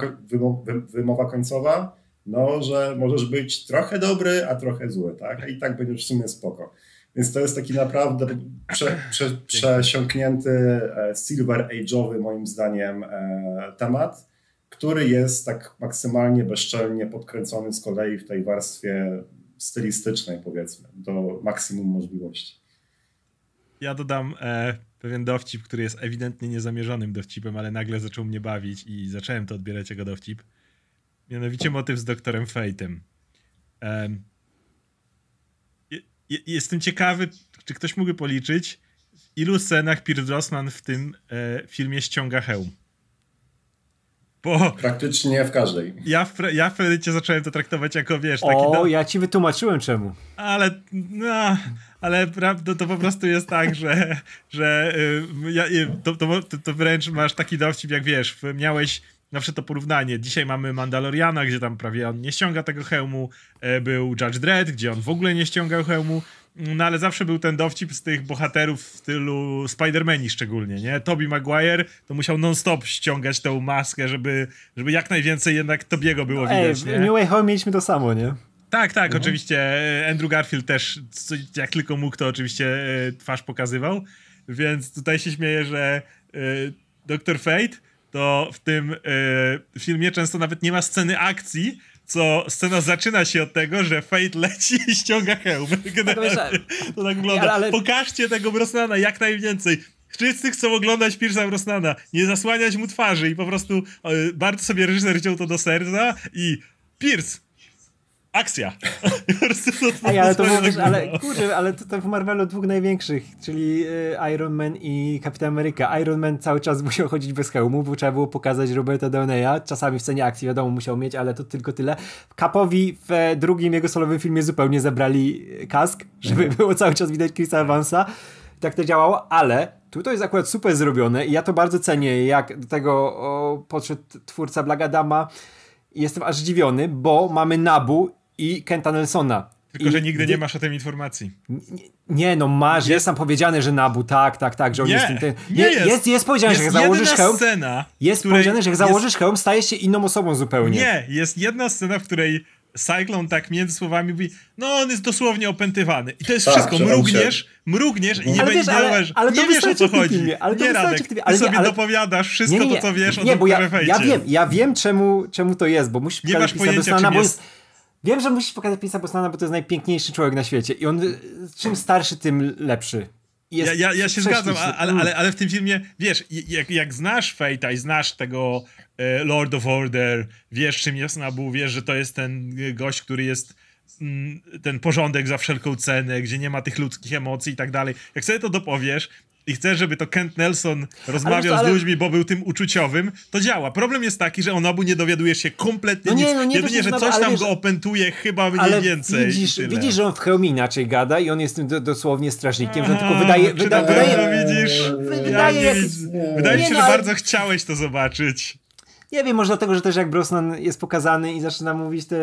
wymowa końcowa? No, że możesz być trochę dobry, a trochę zły, tak? I tak będziesz w sumie spoko. Więc to jest taki naprawdę prze, prze, przesiąknięty e, silver age'owy moim zdaniem e, temat, który jest tak maksymalnie bezczelnie podkręcony z kolei w tej warstwie stylistycznej powiedzmy, do maksimum możliwości. Ja dodam e, pewien dowcip, który jest ewidentnie niezamierzonym dowcipem, ale nagle zaczął mnie bawić i zacząłem to odbierać jako dowcip. Mianowicie motyw z doktorem Fate'em. Jestem ciekawy, czy ktoś mógłby policzyć, w ilu scenach Pierce Brosnan w tym e, filmie ściąga hełm. Bo Praktycznie w każdej. Ja w, ja w Predycie zacząłem to traktować jako, wiesz, taki... O, no, ja ci wytłumaczyłem czemu. Ale, no, ale prawda, to po prostu jest tak, że, że y, ja, to, to, to wręcz masz taki dowcip, jak wiesz, miałeś zawsze to porównanie. Dzisiaj mamy Mandaloriana, gdzie tam prawie on nie ściąga tego hełmu. E, był Judge Dredd, gdzie on w ogóle nie ściągał hełmu. No ale zawsze był ten dowcip z tych bohaterów w stylu Spider-Mani szczególnie, nie? Tobey Maguire to musiał non-stop ściągać tę maskę, żeby, żeby jak najwięcej jednak Tobiego było Ej, widać, nie? w New Way Home mieliśmy to samo, nie? Tak, tak, mhm. oczywiście. Andrew Garfield też, jak tylko mógł, to oczywiście e, twarz pokazywał. Więc tutaj się śmieję, że e, Dr. Fate to w tym y, filmie często nawet nie ma sceny akcji, co scena zaczyna się od tego, że Fate leci i ściąga hełm. Generalnie to tak wygląda. Ale, ale... Pokażcie tego Brosnana jak najwięcej. Wszyscy chcą oglądać Pierce'a Brosnana, nie zasłaniać mu twarzy i po prostu y, bardzo sobie reżyser wziął to do serca i Pierce, akcja. Ej, ale to było, wiesz, ale kurde, ale to, to w Marvelu dwóch największych, czyli y, Iron Man i Kapitan Ameryka. Iron Man cały czas musiał chodzić bez hełmu, bo trzeba było pokazać Roberta Downeya, czasami w scenie akcji, wiadomo, musiał mieć, ale to tylko tyle. Kapowi w drugim jego solowym filmie zupełnie zabrali kask, żeby mhm. było cały czas widać Chrisa Evansa. Tak to działało, ale tutaj jest akurat super zrobione i ja to bardzo cenię, jak do tego o, podszedł twórca Blagadama. Jestem aż zdziwiony, bo mamy Nabu i Kenta Nelsona. Tylko, I że nigdy nie masz o tym informacji. Nie, nie no masz, jest tam powiedziane, że Nabu, tak, tak, tak, że on nie, jest tym... Ten, nie, jest, jest, jest powiedziane, jest że jak założysz hełm... scena, jest powiedziane, że jak założysz jest... hełm, stajesz się inną osobą zupełnie. Nie, jest jedna scena, w której Cyclone tak między słowami mówi, no on jest dosłownie opętywany. I to jest tak, wszystko. Mrugniesz, mrugniesz i nie, ale wiesz, ale, ale nie wiesz o co chodzi. Filmie, ale nie Radek, ty ale, sobie ale... dopowiadasz wszystko nie, nie, to, co wiesz nie, o bo ja, ja wiem, ja wiem czemu, czemu to jest, bo musisz nie masz pojęcia, czym jest... Wiem, że musisz pokazać Pinsa Bosnana, bo to jest najpiękniejszy człowiek na świecie i on czym starszy, tym lepszy. Ja, ja, ja, się zgadzam, ale, ale, ale w tym filmie, wiesz, jak, jak znasz Fate'a i znasz tego e, Lord of Order, wiesz czym jest Nabu, wiesz, że to jest ten gość, który jest mm, ten porządek za wszelką cenę, gdzie nie ma tych ludzkich emocji i tak dalej. Jak sobie to dopowiesz, i chcesz, żeby to Kent Nelson rozmawiał ale, ale... z ludźmi, bo był tym uczuciowym, to działa. Problem jest taki, że o Nobu nie dowiadujesz się kompletnie no nie, nic. No nie, Jedynie, że coś tam wiesz, go opętuje chyba mniej ale więcej. Widzisz, widzisz, że on w hełmie inaczej gada i on jest tym do, dosłownie strażnikiem, że on tylko wydaje... Wyda, wydaje, wydaje, widzisz? Wydaje, ja wydaje mi się, że no, bardzo chciałeś to zobaczyć. Nie wiem, może dlatego, że też jak Brosnan jest pokazany i zaczyna mówić te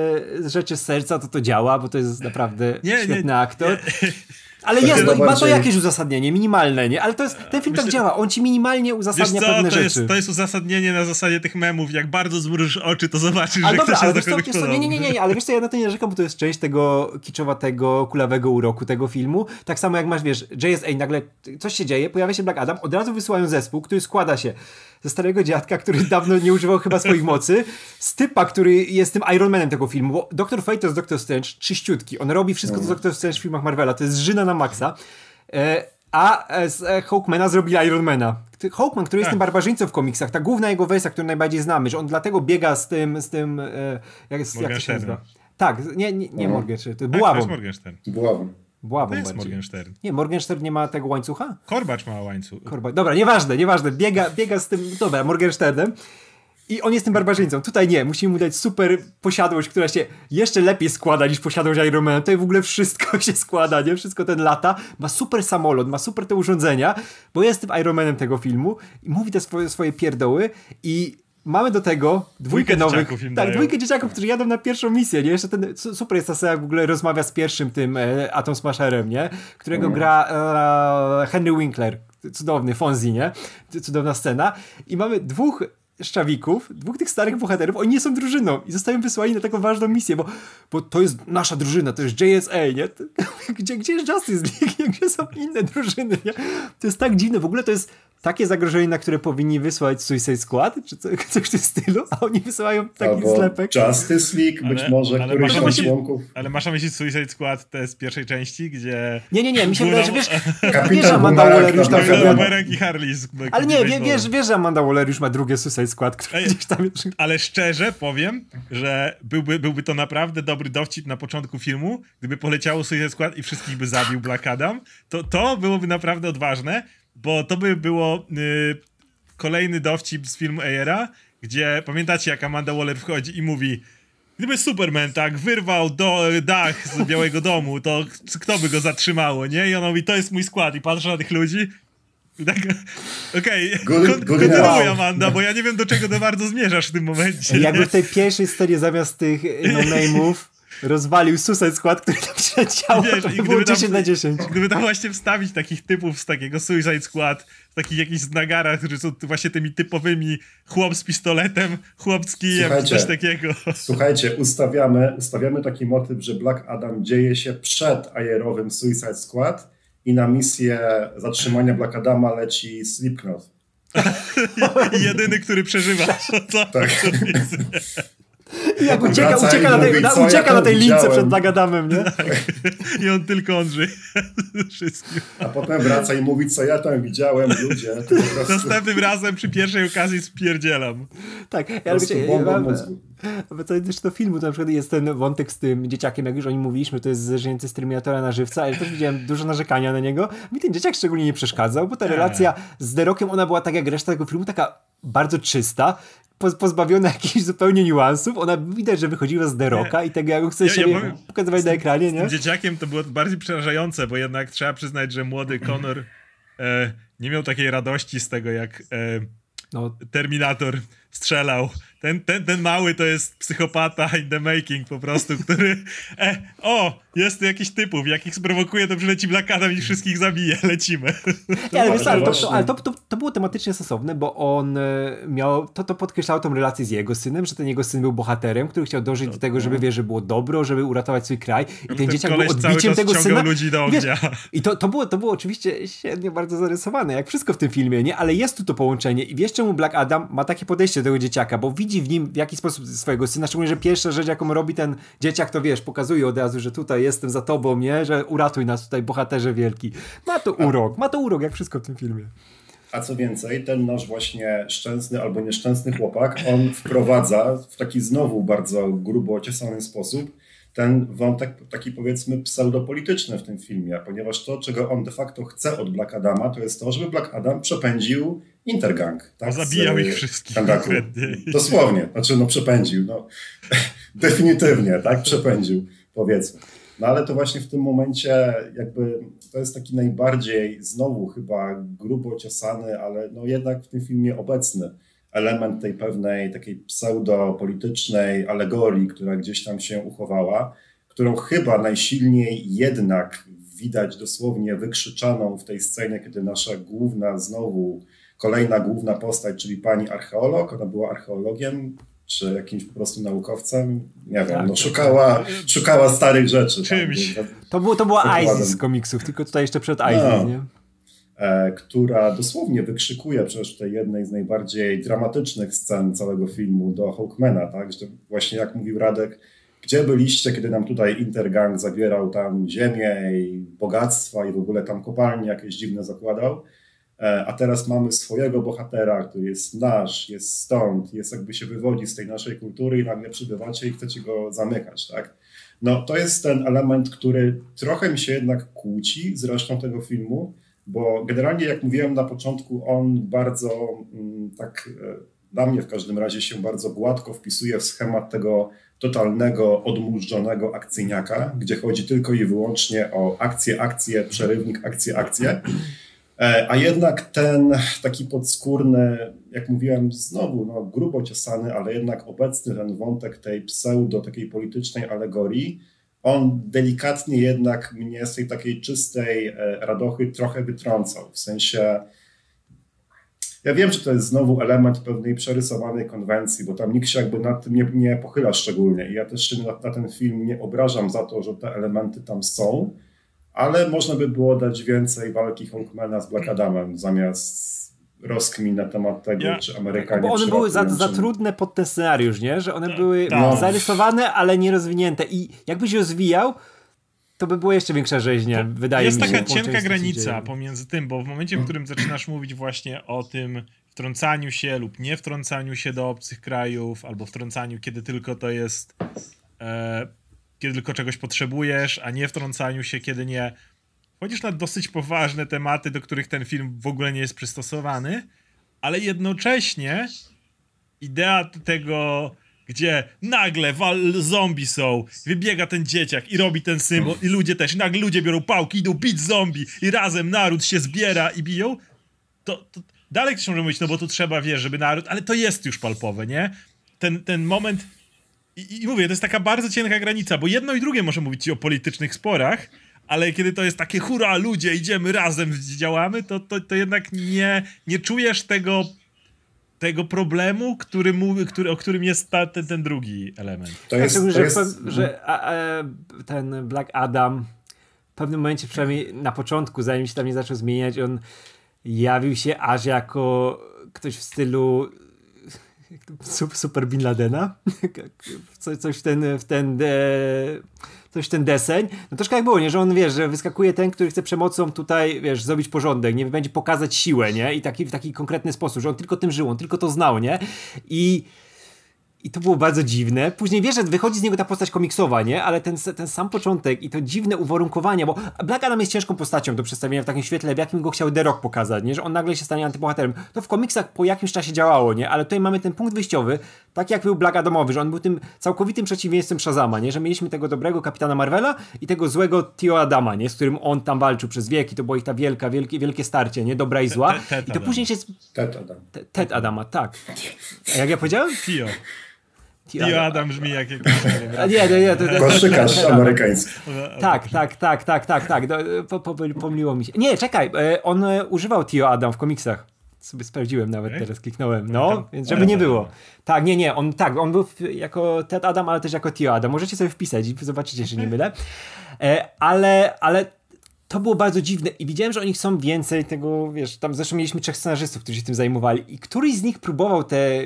rzeczy z serca, to to działa, bo to jest naprawdę nie, świetny nie, aktor. Nie. Ale jest, no, ma to jakieś uzasadnienie, minimalne, nie? Ale to jest, ten film tak Myślę, tak działa, on ci minimalnie uzasadnia wiesz co, pewne to rzeczy. Jest, to jest uzasadnienie na zasadzie tych memów, jak bardzo zmrużysz oczy, to zobaczysz, ale że dobra, ktoś ale jest do kogoś nie, nie, nie, nie, ale wiesz co, ja na to nie narzekam, bo to jest część tego kiczowatego, kulawego uroku tego filmu. Tak samo jak masz, wiesz, JSA, nagle coś się dzieje, pojawia się Black Adam, od razu wysyłają zespół, który składa się ze starego dziadka, który dawno nie używał chyba swoich mocy, z typa, który jest tym Ironmanem tego filmu, bo Doctor Fate to jest Doctor Strange, czyściutki. On robi wszystko, co Doctor Strange w filmach Marvela, to jest żyna na maksa. E, a z e, Hawkmana zrobili Ironmana. Hawkman, który jest tak. tym barbarzyńcą w komiksach, ta główna jego wersja, którą najbardziej znamy, że on dlatego biega z tym, z tym, e, jak, jak to się nazywa? Tak, nie, nie, nie Morgenstern, to jest tak, Buławą. Morgenstern. Buławą. Buławą to jest bardziej. Morgenstern. Nie, Morgenstern nie ma tego łańcucha? Korbacz ma łańcuch. Korbacz. Dobra, nieważne, nieważne. Biega, biega z tym, dobra, Morgensternem. I on jest tym barbarzyńcą. Tutaj nie, musimy mu dać super posiadłość, która się jeszcze lepiej składa niż posiadłość Ironmana. Tutaj w ogóle wszystko się składa, nie? Wszystko ten lata. Ma super samolot, ma super te urządzenia, bo jest tym Ironmanem tego filmu i mówi te swoje, swoje pierdoły i mamy do tego dwójkę, nowych. Tak, dają. dwójkę dzieciaków, którzy jadą na pierwszą misję, nie? Jeszcze ten, super jest ta scena, w ogóle rozmawia z pierwszym tym e, Atom Smasherem, nie? Którego mm. gra e, Henry Winkler. Cudowny, Fonzie, nie? Cudowna scena. I mamy dwóch szczawików, dwóch tych starych bohaterów, oni nie są drużyną i zostają wysłani na taką ważną misję, bo, bo to jest nasza drużyna, to jest JSA, nie? Gdzie, gdzie jest Justice League? Gdzie są inne drużyny, nie? To jest tak dziwne, w ogóle to jest takie zagrożenie, na które powinni wysłać Suicide Squad, czy coś, coś w tym stylu, a oni wysyłają taki Albo zlepek. Justice League, być ale, może, ale któryś tam członków. Ale masz na myśli Suicide Skład te z pierwszej części, gdzie... Nie, nie, nie, mi się wydaje, że wiesz, wiesz, że Amanda Waller już tam... Kapitan i Harley. Ale nie, wie, wiesz, wiesz, że Amanda Waller już ma drugie Suicide Squad, które gdzieś tam... Ale szczerze powiem, że byłby, byłby to naprawdę dobry dowcip na początku filmu, gdyby poleciało Suicide Squad i wszystkich by zabił Black Adam, to, to byłoby naprawdę odważne, bo to by było y, kolejny dowcip z filmu Ayera, gdzie pamiętacie jak Amanda Waller wchodzi i mówi Gdyby Superman tak wyrwał do, dach z Białego Domu, to kto by go zatrzymało, nie? I ona mówi, to jest mój skład i patrzy na tych ludzi tak, Okej, okay. Kon kontynuuj Amanda, bo ja nie wiem do czego ty bardzo zmierzasz w tym momencie. Jakby w tej pierwszej scenie zamiast tych no-name'ów rozwalił Suicide Squad, który tam przyleciało, Wiesz, to było 10 tam, na 10. Gdyby tam właśnie wstawić takich typów z takiego Suicide Squad, z takich jakichś nagarach, którzy są właśnie tymi typowymi chłop z pistoletem, chłop z kijem, coś takiego. Słuchajcie, ustawiamy, ustawiamy taki motyw, że Black Adam dzieje się przed ajerowym Suicide Squad i na misję zatrzymania Black Adama leci Slipknot. Jedyny, który przeżywa. Tak. Jak ucieka, ucieka, na tej, na, ucieka na tej lince przed Nagadamem, nie? Tak. I on tylko on żyje. Wszystkim. A potem wraca i mówi, co ja tam widziałem, ludzie. Prostu... Następnym razem przy pierwszej okazji spierdzielam. Tak, ja to też do filmu to na przykład jest ten wątek z tym dzieciakiem, jak już o nim mówiliśmy, to jest zrzenięty z Terminatora na żywca, ale też widziałem dużo narzekania na niego. Mi ten dzieciak szczególnie nie przeszkadzał, bo ta relacja z Derokiem, ona była tak jak reszta tego filmu, taka bardzo czysta, pozbawiona jakichś zupełnie niuansów. Ona widać, że wychodziła z Deroka i tego, jak chce ja, się ja pokazywać na ekranie, nie? Z dzieciakiem to było bardziej przerażające, bo jednak trzeba przyznać, że młody Connor e, nie miał takiej radości z tego, jak e, no. Terminator strzelał ten, ten, ten mały to jest psychopata in the making po prostu, który e, o, jest tu jakiś typów, jakich sprowokuje, to przyleci Black Adam i wszystkich zabije, lecimy. Nie, ale, wiesz, ale, to, to, ale to, to, to, było tematycznie sensowne, bo on e, miał, to, to podkreślało tą relację z jego synem, że ten jego syn był bohaterem, który chciał dążyć do tego, żeby wie, że było dobro, żeby uratować swój kraj i ten, ten dzieciak był odbiciem tego syna. ludzi do ognia. Wiesz, I to, to, było, to było oczywiście średnio bardzo zarysowane, jak wszystko w tym filmie, nie? Ale jest tu to połączenie i wiesz czemu Black Adam ma takie podejście do tego dzieciaka, bo widzi widzi w nim w jakiś sposób swojego syna, szczególnie, że pierwsza rzecz, jaką robi ten dzieciak, to wiesz, pokazuje od razu, że tutaj jestem za tobą, nie? Że uratuj nas tutaj, bohaterze wielki. Ma to urok, ma to urok, jak wszystko w tym filmie. A co więcej, ten nasz właśnie szczęsny albo nieszczęsny chłopak, on wprowadza w taki znowu bardzo grubo ociesany sposób ten wątek taki powiedzmy pseudopolityczny w tym filmie, ponieważ to, czego on de facto chce od Black Adama, to jest to, żeby Black Adam przepędził Intergang. Tak, zabijał ich wszystkich. Dosłownie, znaczy no przepędził, no definitywnie, tak, przepędził, powiedzmy. No ale to właśnie w tym momencie jakby to jest taki najbardziej znowu chyba grubo ciosany, ale no jednak w tym filmie obecny element tej pewnej takiej pseudo-politycznej alegorii, która gdzieś tam się uchowała, którą chyba najsilniej jednak widać dosłownie wykrzyczaną w tej scenie, kiedy nasza główna znowu, kolejna główna postać, czyli pani archeolog, ona była archeologiem, czy jakimś po prostu naukowcem, nie wiem, tak, no szukała, tak. szukała starych rzeczy. Czymś. Tam, to, było, to była Isis z komiksów, tylko tutaj jeszcze przed Isis, no. nie? E, która dosłownie wykrzykuje przecież tej jednej z najbardziej dramatycznych scen całego filmu do Hawkmana, tak? Że właśnie jak mówił Radek, gdzie byliście, kiedy nam tutaj Intergang zabierał tam ziemię i bogactwa i w ogóle tam kopalnie jakieś dziwne zakładał, e, a teraz mamy swojego bohatera, który jest nasz, jest stąd, jest jakby się wywodzi z tej naszej kultury i nagle przybywacie i chcecie go zamykać, tak? No to jest ten element, który trochę mi się jednak kłóci z resztą tego filmu, bo generalnie, jak mówiłem na początku, on bardzo mm, tak e, dla mnie w każdym razie się bardzo gładko wpisuje w schemat tego totalnego, odmurzonego akcyjniaka, gdzie chodzi tylko i wyłącznie o akcje, akcje, przerywnik, akcje, akcje. E, a jednak ten taki podskórny, jak mówiłem, znowu no, grubo ciosany, ale jednak obecny ten wątek tej pseudo, takiej politycznej alegorii, on delikatnie jednak mnie z tej takiej czystej e, radochy trochę wytrącał. W sensie, ja wiem, że to jest znowu element pewnej przerysowanej konwencji, bo tam nikt się jakby nad tym nie, nie pochyla szczególnie. I ja też się na, na ten film nie obrażam za to, że te elementy tam są, ale można by było dać więcej walki Hawkmana z Black Adamem zamiast rozkmin na temat tego, ja, czy Amerykanie... Bo one były za, za trudne pod ten scenariusz, nie? Że one tak, były no. zarysowane, ale nie rozwinięte. I jakbyś rozwijał, to by było jeszcze większa rzeźnia, to wydaje mi się. Jest taka cienka granica pomiędzy tym, bo w momencie, w którym zaczynasz mówić właśnie o tym wtrącaniu się lub nie wtrącaniu się do obcych krajów, albo wtrącaniu, kiedy tylko to jest... E, kiedy tylko czegoś potrzebujesz, a nie wtrącaniu się, kiedy nie Chodzisz na dosyć poważne tematy, do których ten film w ogóle nie jest przystosowany, ale jednocześnie idea tego, gdzie nagle wal zombie są, wybiega ten dzieciak i robi ten symbol i ludzie też, nagle ludzie biorą pałki, idą bić zombie i razem naród się zbiera i biją, to, to dalej ktoś może mówić, no bo tu trzeba, wiesz, żeby naród, ale to jest już palpowe, nie? Ten, ten moment i, i mówię, to jest taka bardzo cienka granica, bo jedno i drugie może mówić ci o politycznych sporach, ale kiedy to jest takie hura, ludzie, idziemy razem, działamy, to, to, to jednak nie, nie czujesz tego tego problemu, który mówi, który, o którym jest ta, ten, ten drugi element. To jest, tak, to jest... Że, że a, a, ten Black Adam w pewnym momencie, przynajmniej na początku, zanim się tam nie zaczął zmieniać, on jawił się aż jako ktoś w stylu super Bin Ladena. coś w ten, w ten de, coś ten deseń. No troszkę jak było, nie? Że on, wiesz, że wyskakuje ten, który chce przemocą tutaj, wiesz, zrobić porządek, nie? Będzie pokazać siłę, nie? I taki, w taki konkretny sposób, że on tylko tym żył, on tylko to znał, nie? I i to było bardzo dziwne. Później wiesz, że wychodzi z niego ta postać komiksowa, nie? Ale ten, ten sam początek i to dziwne uwarunkowania, bo Black Adam jest ciężką postacią do przedstawienia w takim świetle, w jakim go chciał The Rock pokazać, nie? Że on nagle się stanie antybohaterem. To w komiksach po jakimś czasie działało, nie? Ale tutaj mamy ten punkt wyjściowy, tak jak był Black Adamowy, że on był tym całkowitym przeciwieństwem Shazama, nie? Że mieliśmy tego dobrego kapitana Marvela i tego złego Tio Adama, nie? Z którym on tam walczył przez wieki. To było ich ta wielka, wielkie, wielkie starcie, nie? Dobra i zła. I to później się... Ted Adam. Ted Adama, tak. A jak ja powiedziałem? Tio. Tio Adam brzmi jak jakiś... Nie, nie, nie. To, to, Koszykarz amerykański. Tak, tak, tak, tak, tak, tak. Po, po, pomyliło mi się. Nie, czekaj, e, on e, używał Tio Adam w komiksach. Sobie sprawdziłem nawet okay. teraz, kliknąłem. No, więc żeby nie było. Tak, nie, nie, on tak, on był jako Ted Adam, ale też jako Tio Adam. Możecie sobie wpisać i zobaczycie, że nie mylę. E, ale, ale to było bardzo dziwne i widziałem, że oni chcą więcej tego, wiesz, tam zresztą mieliśmy trzech scenarzystów, którzy się tym zajmowali i któryś z nich próbował te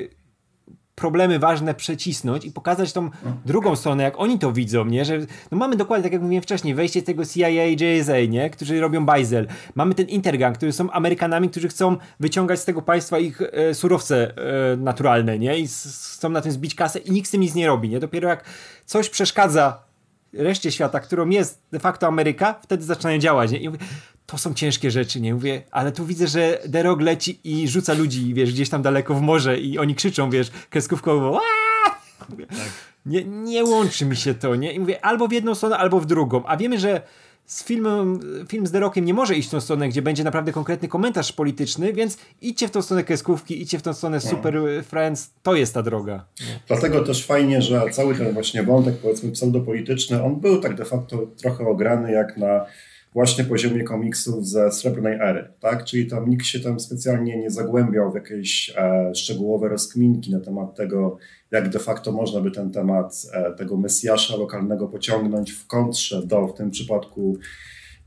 problemy ważne przecisnąć i pokazać tą drugą stronę, jak oni to widzą, nie? Że no mamy dokładnie, tak jak mówiłem wcześniej, wejście tego CIA JSA, nie? Którzy robią bajzel. Mamy ten Intergang, którzy są Amerykanami, którzy chcą wyciągać z tego państwa ich e, surowce e, naturalne, nie? I chcą na tym zbić kasę i nikt z tym nic nie robi, nie? Dopiero jak coś przeszkadza reszcie świata, którą jest de facto Ameryka, wtedy zaczynają działać, nie? I mówię, to są ciężkie rzeczy, nie mówię, ale tu widzę, że Derog leci i rzuca ludzi, wiesz, gdzieś tam daleko w morze i oni krzyczą, wiesz, kreskówkowo, mówię, tak. nie, nie łączy mi się to, nie? I mówię, albo w jedną stronę, albo w drugą, a wiemy, że z filmem, film z The Rockiem nie może iść w tą stronę, gdzie będzie naprawdę konkretny komentarz polityczny, więc idźcie w tą stronę kreskówki, idźcie w tą stronę no. Super Friends, to jest ta droga. Dlatego też fajnie, że cały ten właśnie wątek, powiedzmy pseudopolityczny, on był tak de facto trochę ograny jak na właśnie poziomie komiksów ze srebrnej ery, tak? Czyli tam nikt się tam specjalnie nie zagłębiał w jakieś e, szczegółowe rozkminki na temat tego, jak de facto można by ten temat e, tego Mesjasza lokalnego pociągnąć w kontrze do w tym przypadku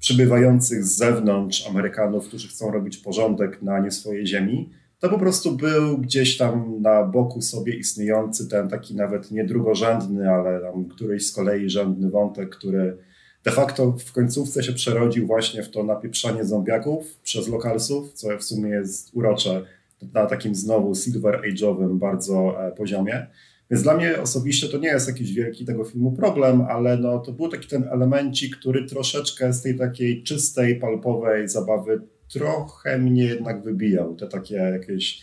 przybywających z zewnątrz Amerykanów, którzy chcą robić porządek na nie swojej ziemi. To po prostu był gdzieś tam na boku sobie istniejący ten taki nawet nie drugorzędny, ale tam któryś z kolei rzędny wątek, który de facto w końcówce się przerodził właśnie w to napieprzanie zombiaków przez lokalsów, co w sumie jest urocze na takim znowu silver age'owym bardzo e, poziomie. Więc dla mnie osobiście to nie jest jakiś wielki tego filmu problem, ale no, to był taki ten elemencik, który troszeczkę z tej takiej czystej, palpowej zabawy trochę mnie jednak wybijał. Te takie jakieś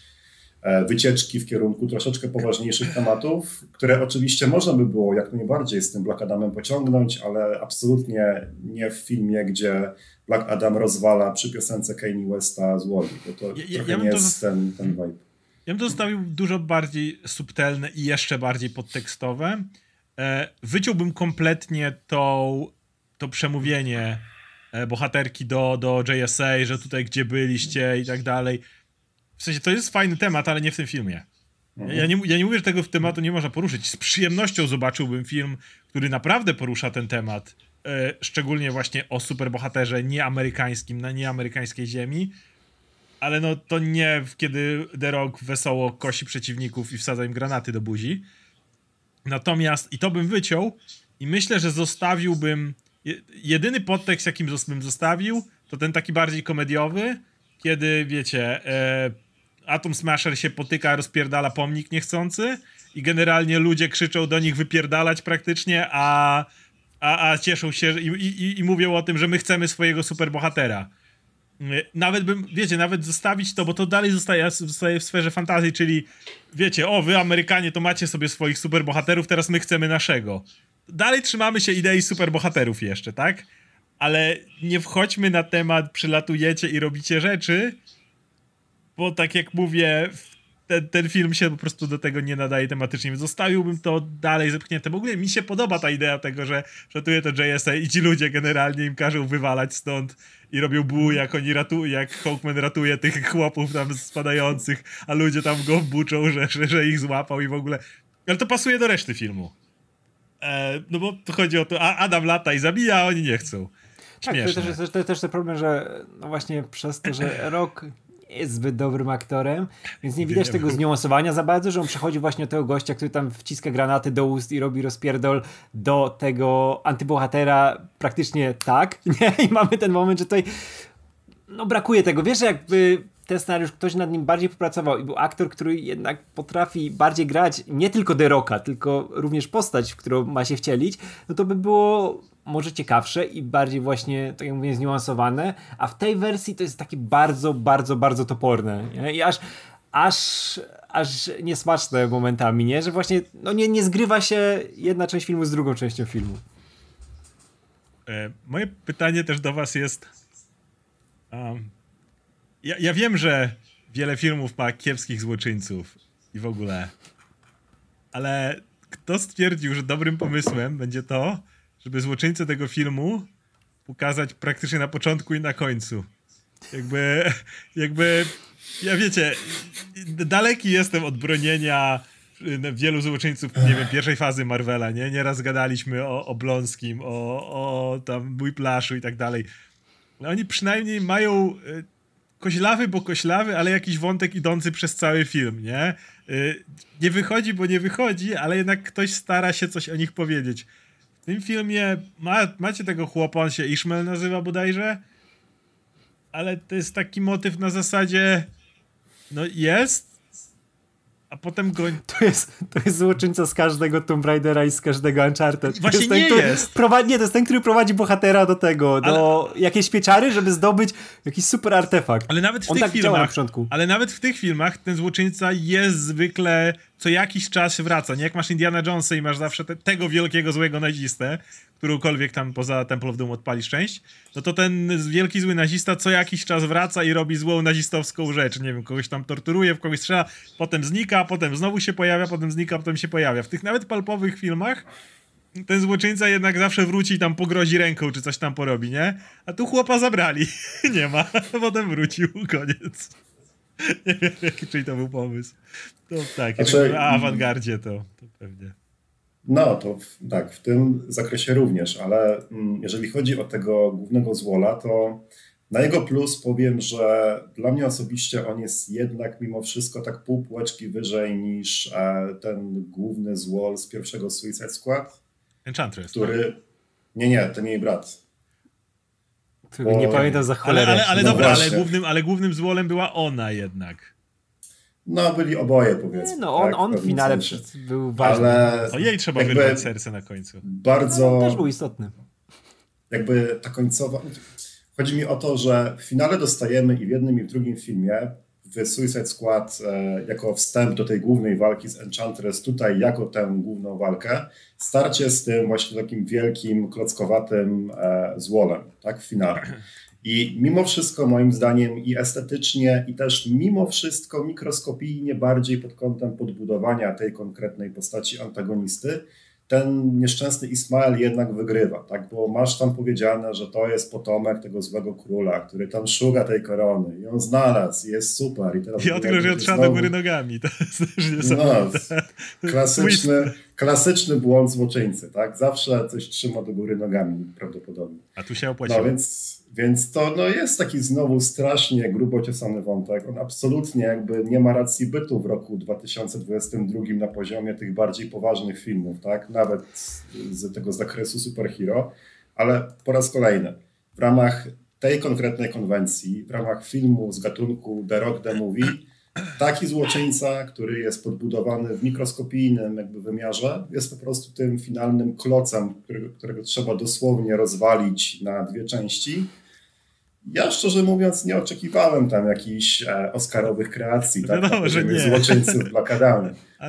wycieczki w kierunku troszeczkę poważniejszych tematów, które oczywiście można by było jak najbardziej z tym Black Adamem pociągnąć, ale absolutnie nie w filmie, gdzie Black Adam rozwala przy piosence Kanye Westa z Wally, bo to ja, trochę ja nie jest ten, ten vibe. Ja bym to zostawił dużo bardziej subtelne i jeszcze bardziej podtekstowe. E, wyciąłbym kompletnie tą, to przemówienie e, bohaterki do, do JSA, że tutaj gdzie byliście i tak dalej. W sensie to jest fajny temat, ale nie w tym filmie. Mhm. Ja, nie, ja nie mówię, że tego tematu nie można poruszyć. Z przyjemnością zobaczyłbym film, który naprawdę porusza ten temat. E, szczególnie właśnie o superbohaterze nieamerykańskim, na nieamerykańskiej ziemi. Ale no to nie kiedy The Rock wesoło kosi przeciwników i wsadza im granaty do buzi. Natomiast, i to bym wyciął, i myślę, że zostawiłbym. Jedyny podtekst, jakim bym zostawił, to ten taki bardziej komediowy, kiedy wiecie, e, Atom Smasher się potyka, rozpierdala pomnik niechcący i generalnie ludzie krzyczą do nich wypierdalać praktycznie, a, a, a cieszą się i, i, i mówią o tym, że my chcemy swojego superbohatera. Nawet bym, wiecie, nawet zostawić to, bo to dalej zostaje, zostaje w sferze fantazji, czyli wiecie, o, wy Amerykanie to macie sobie swoich superbohaterów, teraz my chcemy naszego. Dalej trzymamy się idei superbohaterów jeszcze, tak? Ale nie wchodźmy na temat, przylatujecie i robicie rzeczy, bo tak jak mówię, ten, ten film się po prostu do tego nie nadaje tematycznie, więc zostawiłbym to dalej zepchnięte. W ogóle mi się podoba ta idea tego, że ratuje to JSA i ci ludzie generalnie im każą wywalać stąd i robią bu, jak oni ratują, jak Hawkman ratuje tych chłopów tam spadających, a ludzie tam go buczą, że, że, że ich złapał i w ogóle. Ale to pasuje do reszty filmu. E, no bo to chodzi o to, a Adam lata i zabija, a oni nie chcą. Tak, to też, jest, to też ten problem, że no właśnie przez to, że rok jest zbyt dobrym aktorem, więc nie widać tego zniuansowania za bardzo, że on przechodzi właśnie od tego gościa, który tam wciska granaty do ust i robi rozpierdol do tego antybohatera praktycznie tak, nie? I mamy ten moment, że tutaj no brakuje tego. Wiesz, jakby ten scenariusz ktoś nad nim bardziej popracował i był aktor, który jednak potrafi bardziej grać nie tylko The Rocka, tylko również postać, w którą ma się wcielić, no to by było może ciekawsze i bardziej właśnie, tak jak mówię, zniuansowane, a w tej wersji to jest takie bardzo, bardzo, bardzo toporne. Nie? I aż, aż, aż niesmaczne momentami, nie? Że właśnie no nie, nie zgrywa się jedna część filmu z drugą częścią filmu. E, moje pytanie też do was jest um, ja, ja wiem, że wiele filmów ma kiepskich złoczyńców i w ogóle, ale kto stwierdził, że dobrym pomysłem będzie to, żeby złoczyńcę tego filmu pokazać praktycznie na początku i na końcu. Jakby, jakby, ja wiecie, daleki jestem od bronienia wielu złoczyńców, nie wiem, pierwszej fazy Marvela, nie? Nieraz gadaliśmy o, o Blonskim, o, o tam Mój Plaszu i tak dalej. No oni przynajmniej mają e, koślawy, bo koślawy, ale jakiś wątek idący przez cały film, nie? E, nie wychodzi, bo nie wychodzi, ale jednak ktoś stara się coś o nich powiedzieć. W tym filmie ma, macie tego chłopa, on się Ishmael nazywa bodajże, ale to jest taki motyw na zasadzie no jest, a potem go... To jest, to jest złoczyńca z każdego Tomb Raidera i z każdego Uncharted. Właśnie jest nie ten, jest. Prowadzi, nie, to jest ten, który prowadzi bohatera do tego, ale... do jakiejś pieczary, żeby zdobyć jakiś super artefakt. Ale nawet w On tych tak filmach, na początku. ale nawet w tych filmach ten złoczyńca jest zwykle co jakiś czas wraca. Nie jak masz Indiana Jonesa i masz zawsze te, tego wielkiego złego nazistę, którąkolwiek tam poza Temple of Doom odpalisz część, no to ten wielki zły nazista co jakiś czas wraca i robi złą nazistowską rzecz. Nie wiem, kogoś tam torturuje, w kogoś strzela, potem znika, potem znowu się pojawia, potem znika, potem się pojawia. W tych nawet palpowych filmach ten złoczyńca jednak zawsze wróci i tam pogrozi ręką, czy coś tam porobi, nie? A tu chłopa zabrali. nie ma. Potem wrócił, koniec. nie wiem, jaki czyli to był pomysł. To tak, znaczy, jeżeli awangardzie, to, to pewnie. No, to w, tak, w tym zakresie również, ale mm, jeżeli chodzi o tego głównego złola, to na jego plus powiem, że dla mnie osobiście on jest jednak mimo wszystko tak pół półeczki wyżej niż e, ten główny złol z pierwszego Suicide Squad. Enchantress. Który. Tak? Nie, nie, to nie jej brat. Bo... Nie pamiętam za cholerę. Ale, ale, ale no dobra, ale głównym, ale głównym złolem była ona jednak. No, byli oboje, powiedzmy. no, on, tak, on w finale sensie. był ważny. Ale o jej trzeba wyrwać serce na końcu. Bardzo. No, też był istotny. Jakby ta końcowa. Chodzi mi o to, że w finale dostajemy i w jednym, i w drugim filmie w Suicide Squad e, jako wstęp do tej głównej walki z Enchantress, tutaj jako tę główną walkę, starcie z tym właśnie takim wielkim, klockowatym e, złolem, tak, w finale. I mimo wszystko, moim zdaniem, i estetycznie, i też mimo wszystko mikroskopijnie bardziej pod kątem podbudowania tej konkretnej postaci antagonisty, ten nieszczęsny Ismael jednak wygrywa, tak? bo masz tam powiedziane, że to jest potomek tego złego króla, który tam szuka tej korony i on znalazł, jest super. I, teraz I od tego, że otrzyma do góry nogami, to jest też niesamowite. No, klasyczny, klasyczny błąd złoczyńcy, tak? Zawsze coś trzyma do góry nogami prawdopodobnie. A tu się opłaciło. No więc, więc to no, jest taki znowu strasznie grubo ciosany wątek. On absolutnie jakby nie ma racji bytu w roku 2022 na poziomie tych bardziej poważnych filmów, tak? Nawet z tego zakresu superhero, ale po raz kolejny w ramach tej konkretnej konwencji, w ramach filmu z gatunku The Rock The Movie taki złoczyńca, który jest podbudowany w mikroskopijnym jakby wymiarze, jest po prostu tym finalnym klocem, którego, którego trzeba dosłownie rozwalić na dwie części. Ja szczerze mówiąc nie oczekiwałem tam jakichś e, oscarowych kreacji, tak, Wiadomo, że nie. złoczyńców Black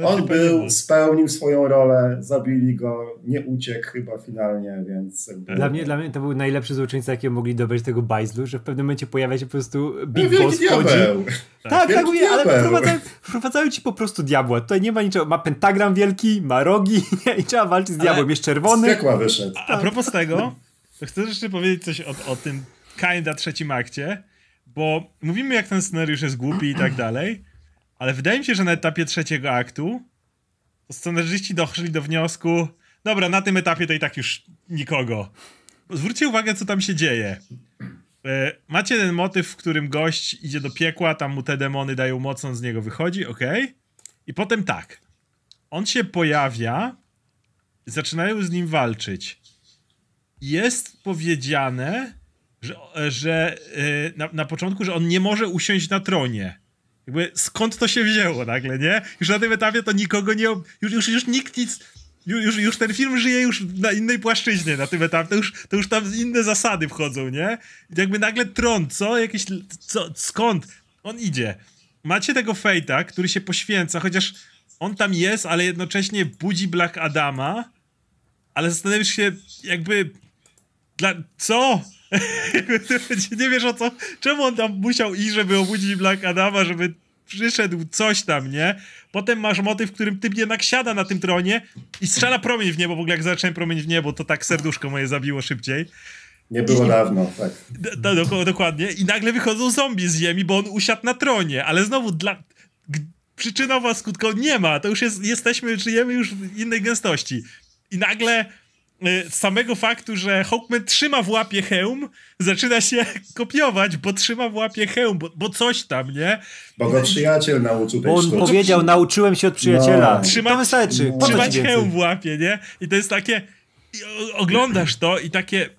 On był, spełnił swoją rolę, zabili go, nie uciekł chyba finalnie, więc... Dla, mnie, dla mnie to był najlepszy złoczyńca, jakiego mogli dobrać tego bajzlu, że w pewnym momencie pojawia się po prostu Big no, Boss wchodzi. Tak, tak, tak mówię, ale wprowadzają, wprowadzają, ci po prostu diabła. Tutaj nie ma niczego, ma pentagram wielki, ma rogi i trzeba walczyć z diabłem, jest czerwony. Z wyszedł. A, a propos tego, to chcę jeszcze powiedzieć coś o, o tym kinda trzecim akcie, bo mówimy jak ten scenariusz jest głupi i tak dalej, ale wydaje mi się, że na etapie trzeciego aktu to scenarzyści doszli do wniosku, dobra, na tym etapie to i tak już nikogo. Zwróćcie uwagę, co tam się dzieje. E, macie ten motyw, w którym gość idzie do piekła, tam mu te demony dają moc, on z niego wychodzi, ok? I potem tak. On się pojawia, zaczynają z nim walczyć. Jest powiedziane, że, że e, na, na początku, że on nie może usiąść na tronie. Jakby skąd to się wzięło nagle, nie? Już na tym etapie to nikogo nie... Już, już, już nikt nic... Już, już ten film żyje już na innej płaszczyźnie na tym etapie, to już, to już tam inne zasady wchodzą, nie? Jakby nagle tron, co? Jakieś... Co? Skąd? On idzie. Macie tego Fejta, który się poświęca, chociaż on tam jest, ale jednocześnie budzi Black Adama, ale zastanawiasz się jakby... Dla... Co? nie wiesz o co, czemu on tam musiał iść, żeby obudzić Black Adama, żeby przyszedł coś tam, nie? Potem masz motyw, w którym typ jednak siada na tym tronie i strzela promień w niebo, w ogóle jak zacząłem promień w niebo, to tak serduszko moje zabiło szybciej. Nie było I, dawno, tak. Do, do, dokładnie. I nagle wychodzą zombie z ziemi, bo on usiadł na tronie, ale znowu dla... Przyczynowa skutko nie ma, to już jest, jesteśmy, żyjemy już w innej gęstości. I nagle z samego faktu, że Hawkman trzyma w łapie hełm, zaczyna się kopiować, bo trzyma w łapie hełm, bo, bo coś tam, nie? Bo go przyjaciel nauczył tej Bo on sztuki. powiedział, nauczyłem się od przyjaciela. No. Trzymać, to wystarczy. No. Trzymać hełm w łapie, nie? I to jest takie... Oglądasz to i takie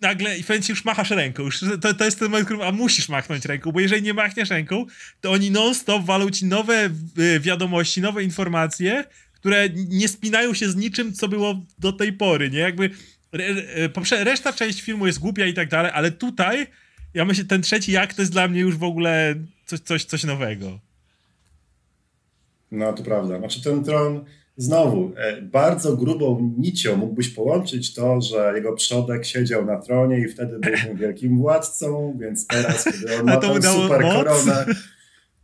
nagle i już machasz ręką. Już to, to jest ten moment, który a musisz machnąć ręką, bo jeżeli nie machniesz ręką, to oni non-stop walą ci nowe y, wiadomości, nowe informacje, które nie spinają się z niczym, co było do tej pory, nie? Jakby re, reszta część filmu jest głupia i tak dalej, ale tutaj ja myślę, ten trzeci jak to jest dla mnie już w ogóle coś, coś, coś nowego. No to prawda. Znaczy ten tron znowu e, bardzo grubą nicią mógłbyś połączyć to, że jego przodek siedział na tronie i wtedy był wielkim władcą, więc teraz, kiedy on ma tą super moc? koronę,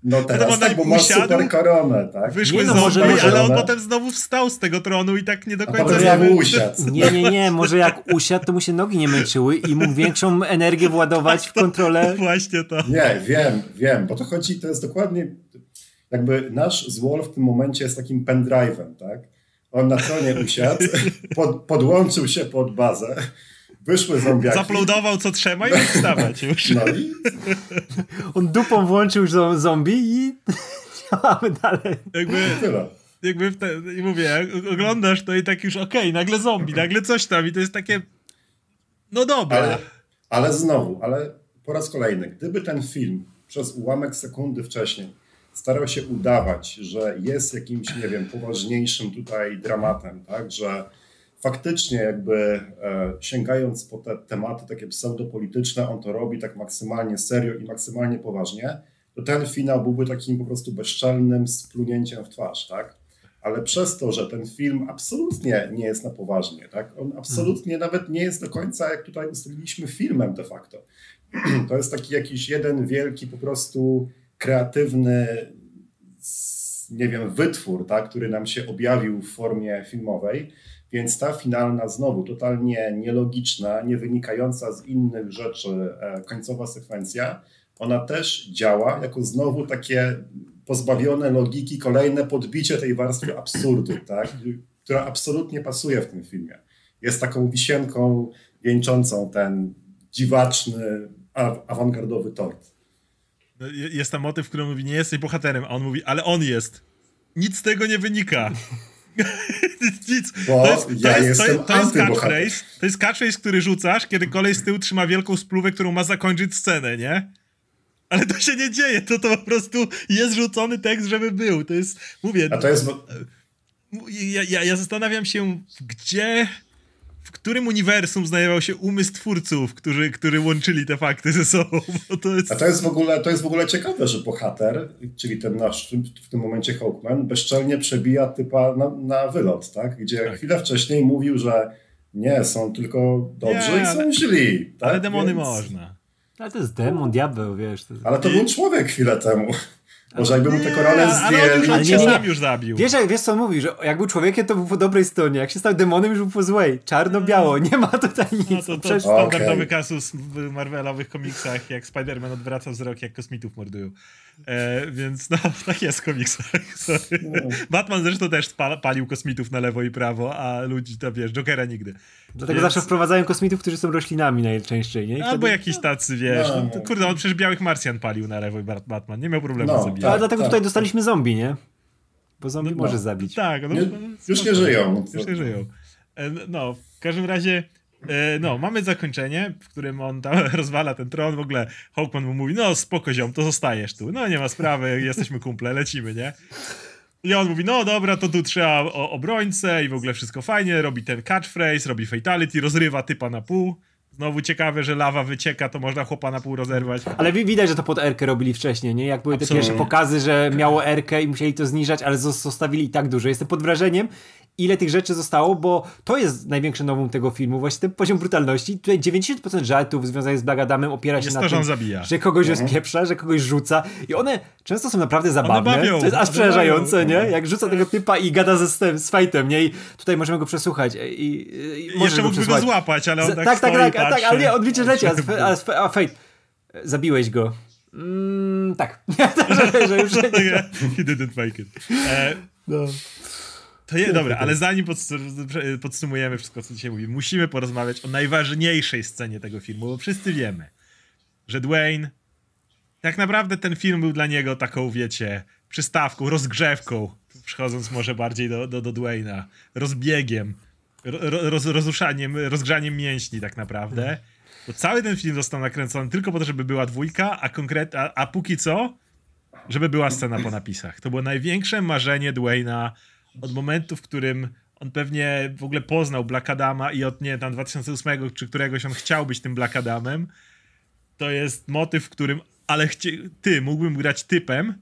no teraz tak, bo ma super koronę, tak? Wyszły nie, no, zombie, może, ale on potem znowu wstał z tego tronu i tak nie do końca... A jak usiadł. Nie, nie, nie, może jak usiadł, to mu się nogi nie męczyły i mógł większą energię władować w kontrolę. Właśnie to. Nie, wiem, wiem, bo to chodzi, to jest dokładnie jakby nasz Zwol w tym momencie jest takim pendrive'em, tak? On na tronie usiadł, pod, podłączył się pod bazę, wyszły zombiaki. Zaploadował co trzeba i mógł wstawać już. No i... On dupą włączył zombie i działamy dalej. Jakby... Tyle jakby w te, i mówię, oglądasz to i tak już okej, okay, nagle zombie, nagle coś tam i to jest takie no dobra. Ale, ale znowu, ale po raz kolejny, gdyby ten film przez ułamek sekundy wcześniej starał się udawać, że jest jakimś, nie wiem, poważniejszym tutaj dramatem, tak, że faktycznie jakby e, sięgając po te tematy takie pseudopolityczne, on to robi tak maksymalnie serio i maksymalnie poważnie, to ten finał byłby takim po prostu bezczelnym splunięciem w twarz, tak? Ale przez to, że ten film absolutnie nie jest na poważnie, tak? On absolutnie hmm. nawet nie jest do końca, jak tutaj ustaliliśmy, filmem de facto. To jest taki jakiś jeden wielki po prostu kreatywny, nie wiem, wytwór, tak, który nam się objawił w formie filmowej. Więc ta finalna, znowu totalnie nielogiczna, nie wynikająca z innych rzeczy e, końcowa sekwencja, ona też działa jako znowu takie pozbawione logiki, kolejne podbicie tej warstwy absurdu, tak, która absolutnie pasuje w tym filmie. Jest taką wisienką wieńczącą ten dziwaczny, awangardowy tort. No, jest tam motyw, w którym mówi, nie jesteś bohaterem, a on mówi, ale on jest. Nic z tego nie wynika. Nic. Bo to jest, to ja jest, to, to jest catchphrase, to jest catchphrase, który rzucasz, kiedy kolej z tyłu trzyma wielką spluwę, którą ma zakończyć scenę, nie? Ale to się nie dzieje, to to po prostu jest rzucony tekst, żeby był. To jest, mówię... A to jest... Ja, ja, ja zastanawiam się, gdzie w którym uniwersum znajdował się umysł twórców, którzy, którzy łączyli te fakty ze sobą. To jest... A to jest, w ogóle, to jest w ogóle ciekawe, że bohater, czyli ten nasz w tym momencie Hawkman, bezczelnie przebija typa na, na wylot, tak? Gdzie tak. chwilę wcześniej mówił, że nie, są tylko dobrzy nie, i są źli. Tak? Ale demony Więc... można. Ale to jest demon, diabeł, wiesz. To... Ale to był człowiek chwilę temu. Może jakby mu tę koronę zdjęli. Ale nie, nie, nie. już zabił. Wiesz, wiesz co on mówi, że jak był człowiekiem, to był po dobrej stronie. Jak się stał demonem, już był po złej. Czarno-biało. Nie ma tutaj nic. No to, to standardowy okay. kasus w Marvelowych komiksach, jak Spider-Man odwraca wzrok, jak kosmitów mordują. E, więc no, tak jest w komiksach. No. Batman zresztą też palił kosmitów na lewo i prawo, a ludzi to wiesz, Jokera nigdy. Dlatego więc... zawsze wprowadzają kosmitów, którzy są roślinami najczęściej, nie? Albo wtedy... jakiś tacy, wiesz. No. No, kurde, on przecież białych Marsjan palił na lewo i Batman. Nie miał problemu no, z zabijać. Ale dlatego tak, tutaj dostaliśmy zombie, nie? Bo zombie no, może zabić. Tak, no, nie, już nie żyją. Już nie żyją. E, no, w każdym razie no, mamy zakończenie, w którym on tam rozwala ten tron, w ogóle Hawkman mu mówi, no spoko ziom, to zostajesz tu, no nie ma sprawy, jesteśmy kumple, lecimy, nie? I on mówi, no dobra, to tu trzeba obrońcę i w ogóle wszystko fajnie, robi ten catchphrase, robi fatality, rozrywa typa na pół. Znowu ciekawe, że lawa wycieka, to można chłopa na pół rozerwać. Ale widać, że to pod Erkę robili wcześniej, nie? Jak były te pierwsze pokazy, że miało Erkę i musieli to zniżać, ale zostawili i tak dużo. Jestem pod wrażeniem, ile tych rzeczy zostało, bo to jest największy nowum tego filmu, właśnie ten poziom brutalności. Tutaj 90% żartów związanych z Blagadamem opiera się jest na to, tym, że, zabija. że kogoś mhm. rozpieprza, że kogoś rzuca i one często są naprawdę zabawne. Bawią, to jest aż przerażające, nie? Jak rzuca tego typa i gada ze, z, z fajtem, nie? I tutaj możemy go przesłuchać i, i, i Jeszcze mógłby go złapać, ale on tak Tak, tak, tak, tak, ale nie, liczy leci, a, a, a Fate, zabiłeś go. Mm, tak. że już nie. He didn't make it. E, no. To jest dobra, ale zanim podsumujemy wszystko, co dzisiaj mówimy, musimy porozmawiać o najważniejszej scenie tego filmu, bo wszyscy wiemy, że Dwayne, tak naprawdę ten film był dla niego taką, wiecie, przystawką, rozgrzewką, przechodząc może bardziej do, do, do Dwayna, rozbiegiem, roz, rozruszaniem, rozgrzaniem mięśni tak naprawdę. Bo cały ten film został nakręcony tylko po to, żeby była dwójka, a, konkret, a, a póki co, żeby była scena po napisach. To było największe marzenie Dwayna od momentu, w którym on pewnie w ogóle poznał Black Adama i od nie tam 2008 czy któregoś on chciał być tym Black Adamem, to jest motyw, w którym ale chcie, ty mógłbym grać typem,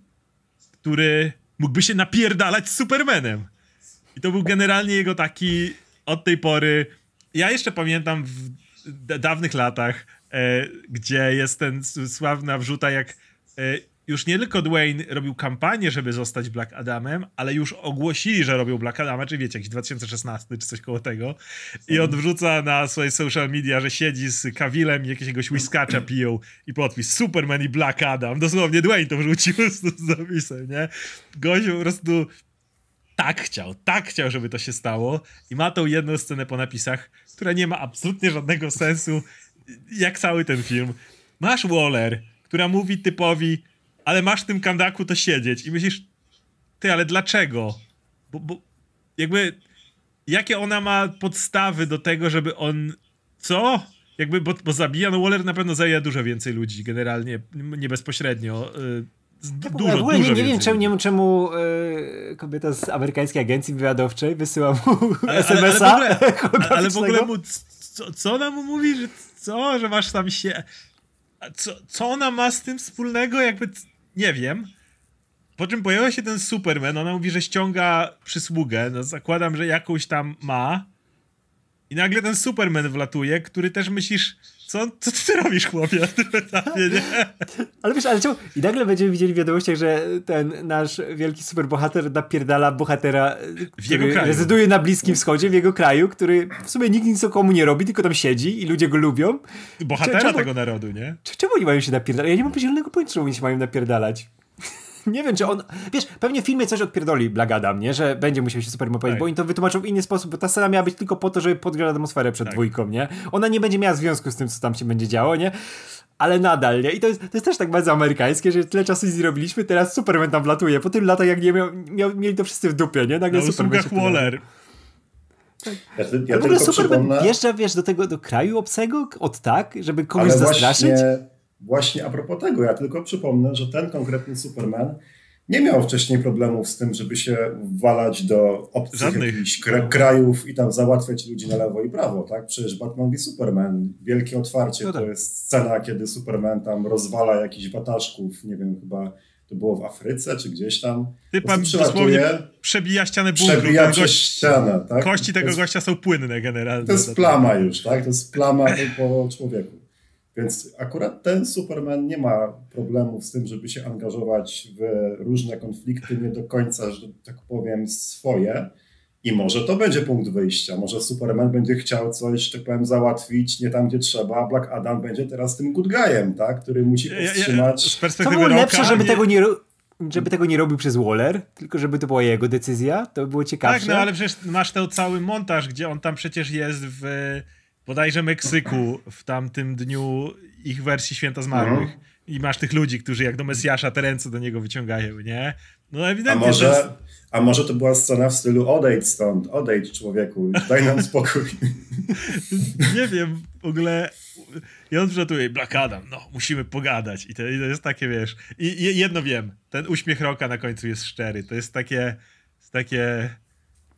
który mógłby się napierdalać z Supermanem. I to był generalnie jego taki od tej pory. Ja jeszcze pamiętam w dawnych latach, e, gdzie jest ten sławna wrzuta, jak e, już nie tylko Dwayne robił kampanię, żeby zostać Black Adamem, ale już ogłosili, że robią Black Adama, czy wiecie, jakiś 2016 czy coś koło tego. I on wrzuca na swoje social media, że siedzi z Kawilem i jakiegoś whiskacza piją i podpis Superman i Black Adam. Dosłownie Dwayne to wrzucił z, z zapisem, nie? Gość po prostu tak chciał, tak chciał, żeby to się stało i ma tą jedną scenę po napisach, która nie ma absolutnie żadnego sensu, jak cały ten film. Masz Waller, która mówi typowi ale masz w tym kandaku to siedzieć i myślisz, ty, ale dlaczego? Bo, bo jakby, jakie ona ma podstawy do tego, żeby on, co? Jakby, bo, bo zabija, no Waller na pewno zabija dużo więcej ludzi, generalnie, nie bezpośrednio. Yy, dużo, w ogóle dużo nie, nie wiem, czemu, nie wiem, czemu yy, kobieta z amerykańskiej agencji wywiadowczej wysyła mu SMS-a. Ale, ale, ale, w ogóle mu, co, co ona mu mówi, że co, że masz tam się... Co, co ona ma z tym wspólnego? Jakby nie wiem. Po czym pojawia się ten Superman, ona mówi, że ściąga przysługę, no zakładam, że jakąś tam ma. I nagle ten Superman wlatuje, który też myślisz, co, co ty robisz, chłopie, etapie, nie? Ale wiesz, ale czemu? I nagle będziemy widzieli w wiadomościach, że ten nasz wielki superbohater napierdala bohatera, w który rezyduje na Bliskim Wschodzie, w jego kraju, który w sumie nikt nic komu nie robi, tylko tam siedzi i ludzie go lubią. Bohatera czemu, tego narodu, nie? Czemu oni mają się napierdalać? Ja nie mam zielonego pojęcia, czemu oni się mają napierdalać. nie wiem, czy on. Wiesz, pewnie w filmie coś odpierdoli Black Adam, nie? Że będzie musiał się Superman powiedzieć, tak. bo oni to wytłumaczą w inny sposób, bo ta scena miała być tylko po to, żeby podgrzać atmosferę przed tak. dwójką, nie? Ona nie będzie miała związku z tym, co tam się będzie działo, nie? ale nadal, nie? I to jest, to jest też tak bardzo amerykańskie, że tyle czasu z robiliśmy, teraz Superman tam wlatuje. Po tym latach, jak nie miał, miał, mieli to wszyscy w dupie, nie? Nagle Na Superman Waller. Tak. Ja, ja w ogóle Superman przypomnę... wjeżdża, wiesz, do tego, do kraju obcego od tak, żeby kogoś ale zastraszyć? Właśnie, właśnie a propos tego, ja tylko przypomnę, że ten konkretny Superman nie miał wcześniej problemów z tym, żeby się walać do obcych Żadnych. jakichś krajów i tam załatwiać ludzi na lewo i prawo, tak? Przecież Batman v Superman, wielkie otwarcie, no tak. to jest scena, kiedy Superman tam rozwala jakichś wataszków, nie wiem, chyba to było w Afryce czy gdzieś tam. Ty pan dosłownie przebija ścianę bunkru. Przebija przez ścianę, tak? Kości tego jest, gościa są płynne generalnie. To jest plama już, tak? To jest plama po człowieku. Więc akurat ten Superman nie ma problemów z tym, żeby się angażować w różne konflikty, nie do końca, że tak powiem, swoje. I może to będzie punkt wyjścia. Może Superman będzie chciał coś, tak powiem, załatwić nie tam, gdzie trzeba, a Black Adam będzie teraz tym good guyem, tak? który musi powstrzymać. Ja, ja, to było lepsze, żeby nie... tego nie żeby tego nie robił przez Waller, tylko żeby to była jego decyzja, to by było ciekawsze. Tak, no ale przecież masz ten cały montaż, gdzie on tam przecież jest w bodajże Meksyku w tamtym dniu ich wersji Święta Zmarłych. Mhm. I masz tych ludzi, którzy jak do Mesjasza te ręce do niego wyciągają, nie? No ewidentnie. A może, jest... a może to była scena w stylu odejdź stąd, odejdź człowieku, daj nam spokój. nie wiem, w ogóle i on wrzutuje, Black Adam, no, musimy pogadać. I to, i to jest takie, wiesz, i, jedno wiem, ten uśmiech Roka na końcu jest szczery, to jest takie, takie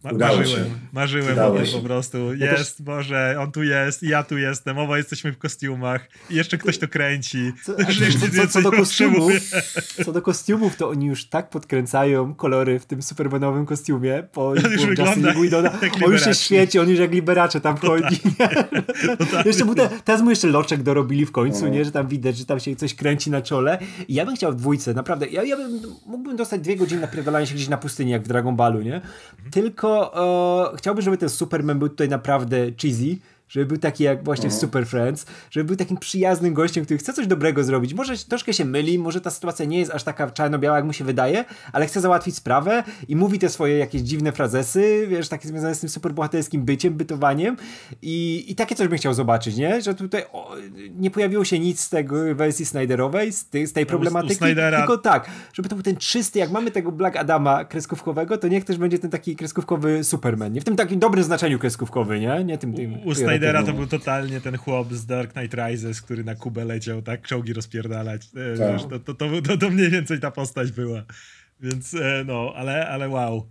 ma marzyłem, się. marzyłem o tym po prostu. Jest, też... Boże, on tu jest, ja tu jestem, oba jesteśmy w kostiumach. I jeszcze ktoś to kręci. Co, co, co, do kostiumów, co do kostiumów, to oni już tak podkręcają kolory w tym supermanowym kostiumie, po on już wygląda on już się świeci, on już jak liberacze tam wchodzi. jeszcze mu te, teraz mu jeszcze loczek dorobili w końcu, nie, że tam widać, że tam się coś kręci na czole. I ja bym chciał w dwójce, naprawdę, ja, ja bym, mógłbym dostać dwie godziny na się gdzieś na pustyni, jak w Dragon Ballu, nie? Tylko e, chciałbym, żeby ten Superman był tutaj naprawdę cheesy, żeby był taki jak właśnie w mhm. Super Friends, żeby był takim przyjaznym gościem, który chce coś dobrego zrobić. Może troszkę się myli, może ta sytuacja nie jest aż taka czarno-biała, jak mu się wydaje, ale chce załatwić sprawę i mówi te swoje jakieś dziwne frazesy, wiesz, takie związane z tym superbohaterskim byciem, bytowaniem i, i takie coś bym chciał zobaczyć, nie? Że tutaj o, nie pojawiło się nic z tego wersji Snyderowej, z, tej, z tej problematyki, tylko tak, żeby to był ten czysty, jak mamy tego Black Adama kreskówkowego, to niech też będzie ten taki kreskówkowy Superman, nie? W tym takim dobrym znaczeniu kreskówkowy, nie? Nie tym, tym u, u Snydera to był totalnie ten chłop z Dark Knight Rises, który na Kubę leciał, tak? Czołgi rozpierdalać. E, tak. To, to, to, to, to mniej więcej ta postać była. Więc e, no, ale, ale wow.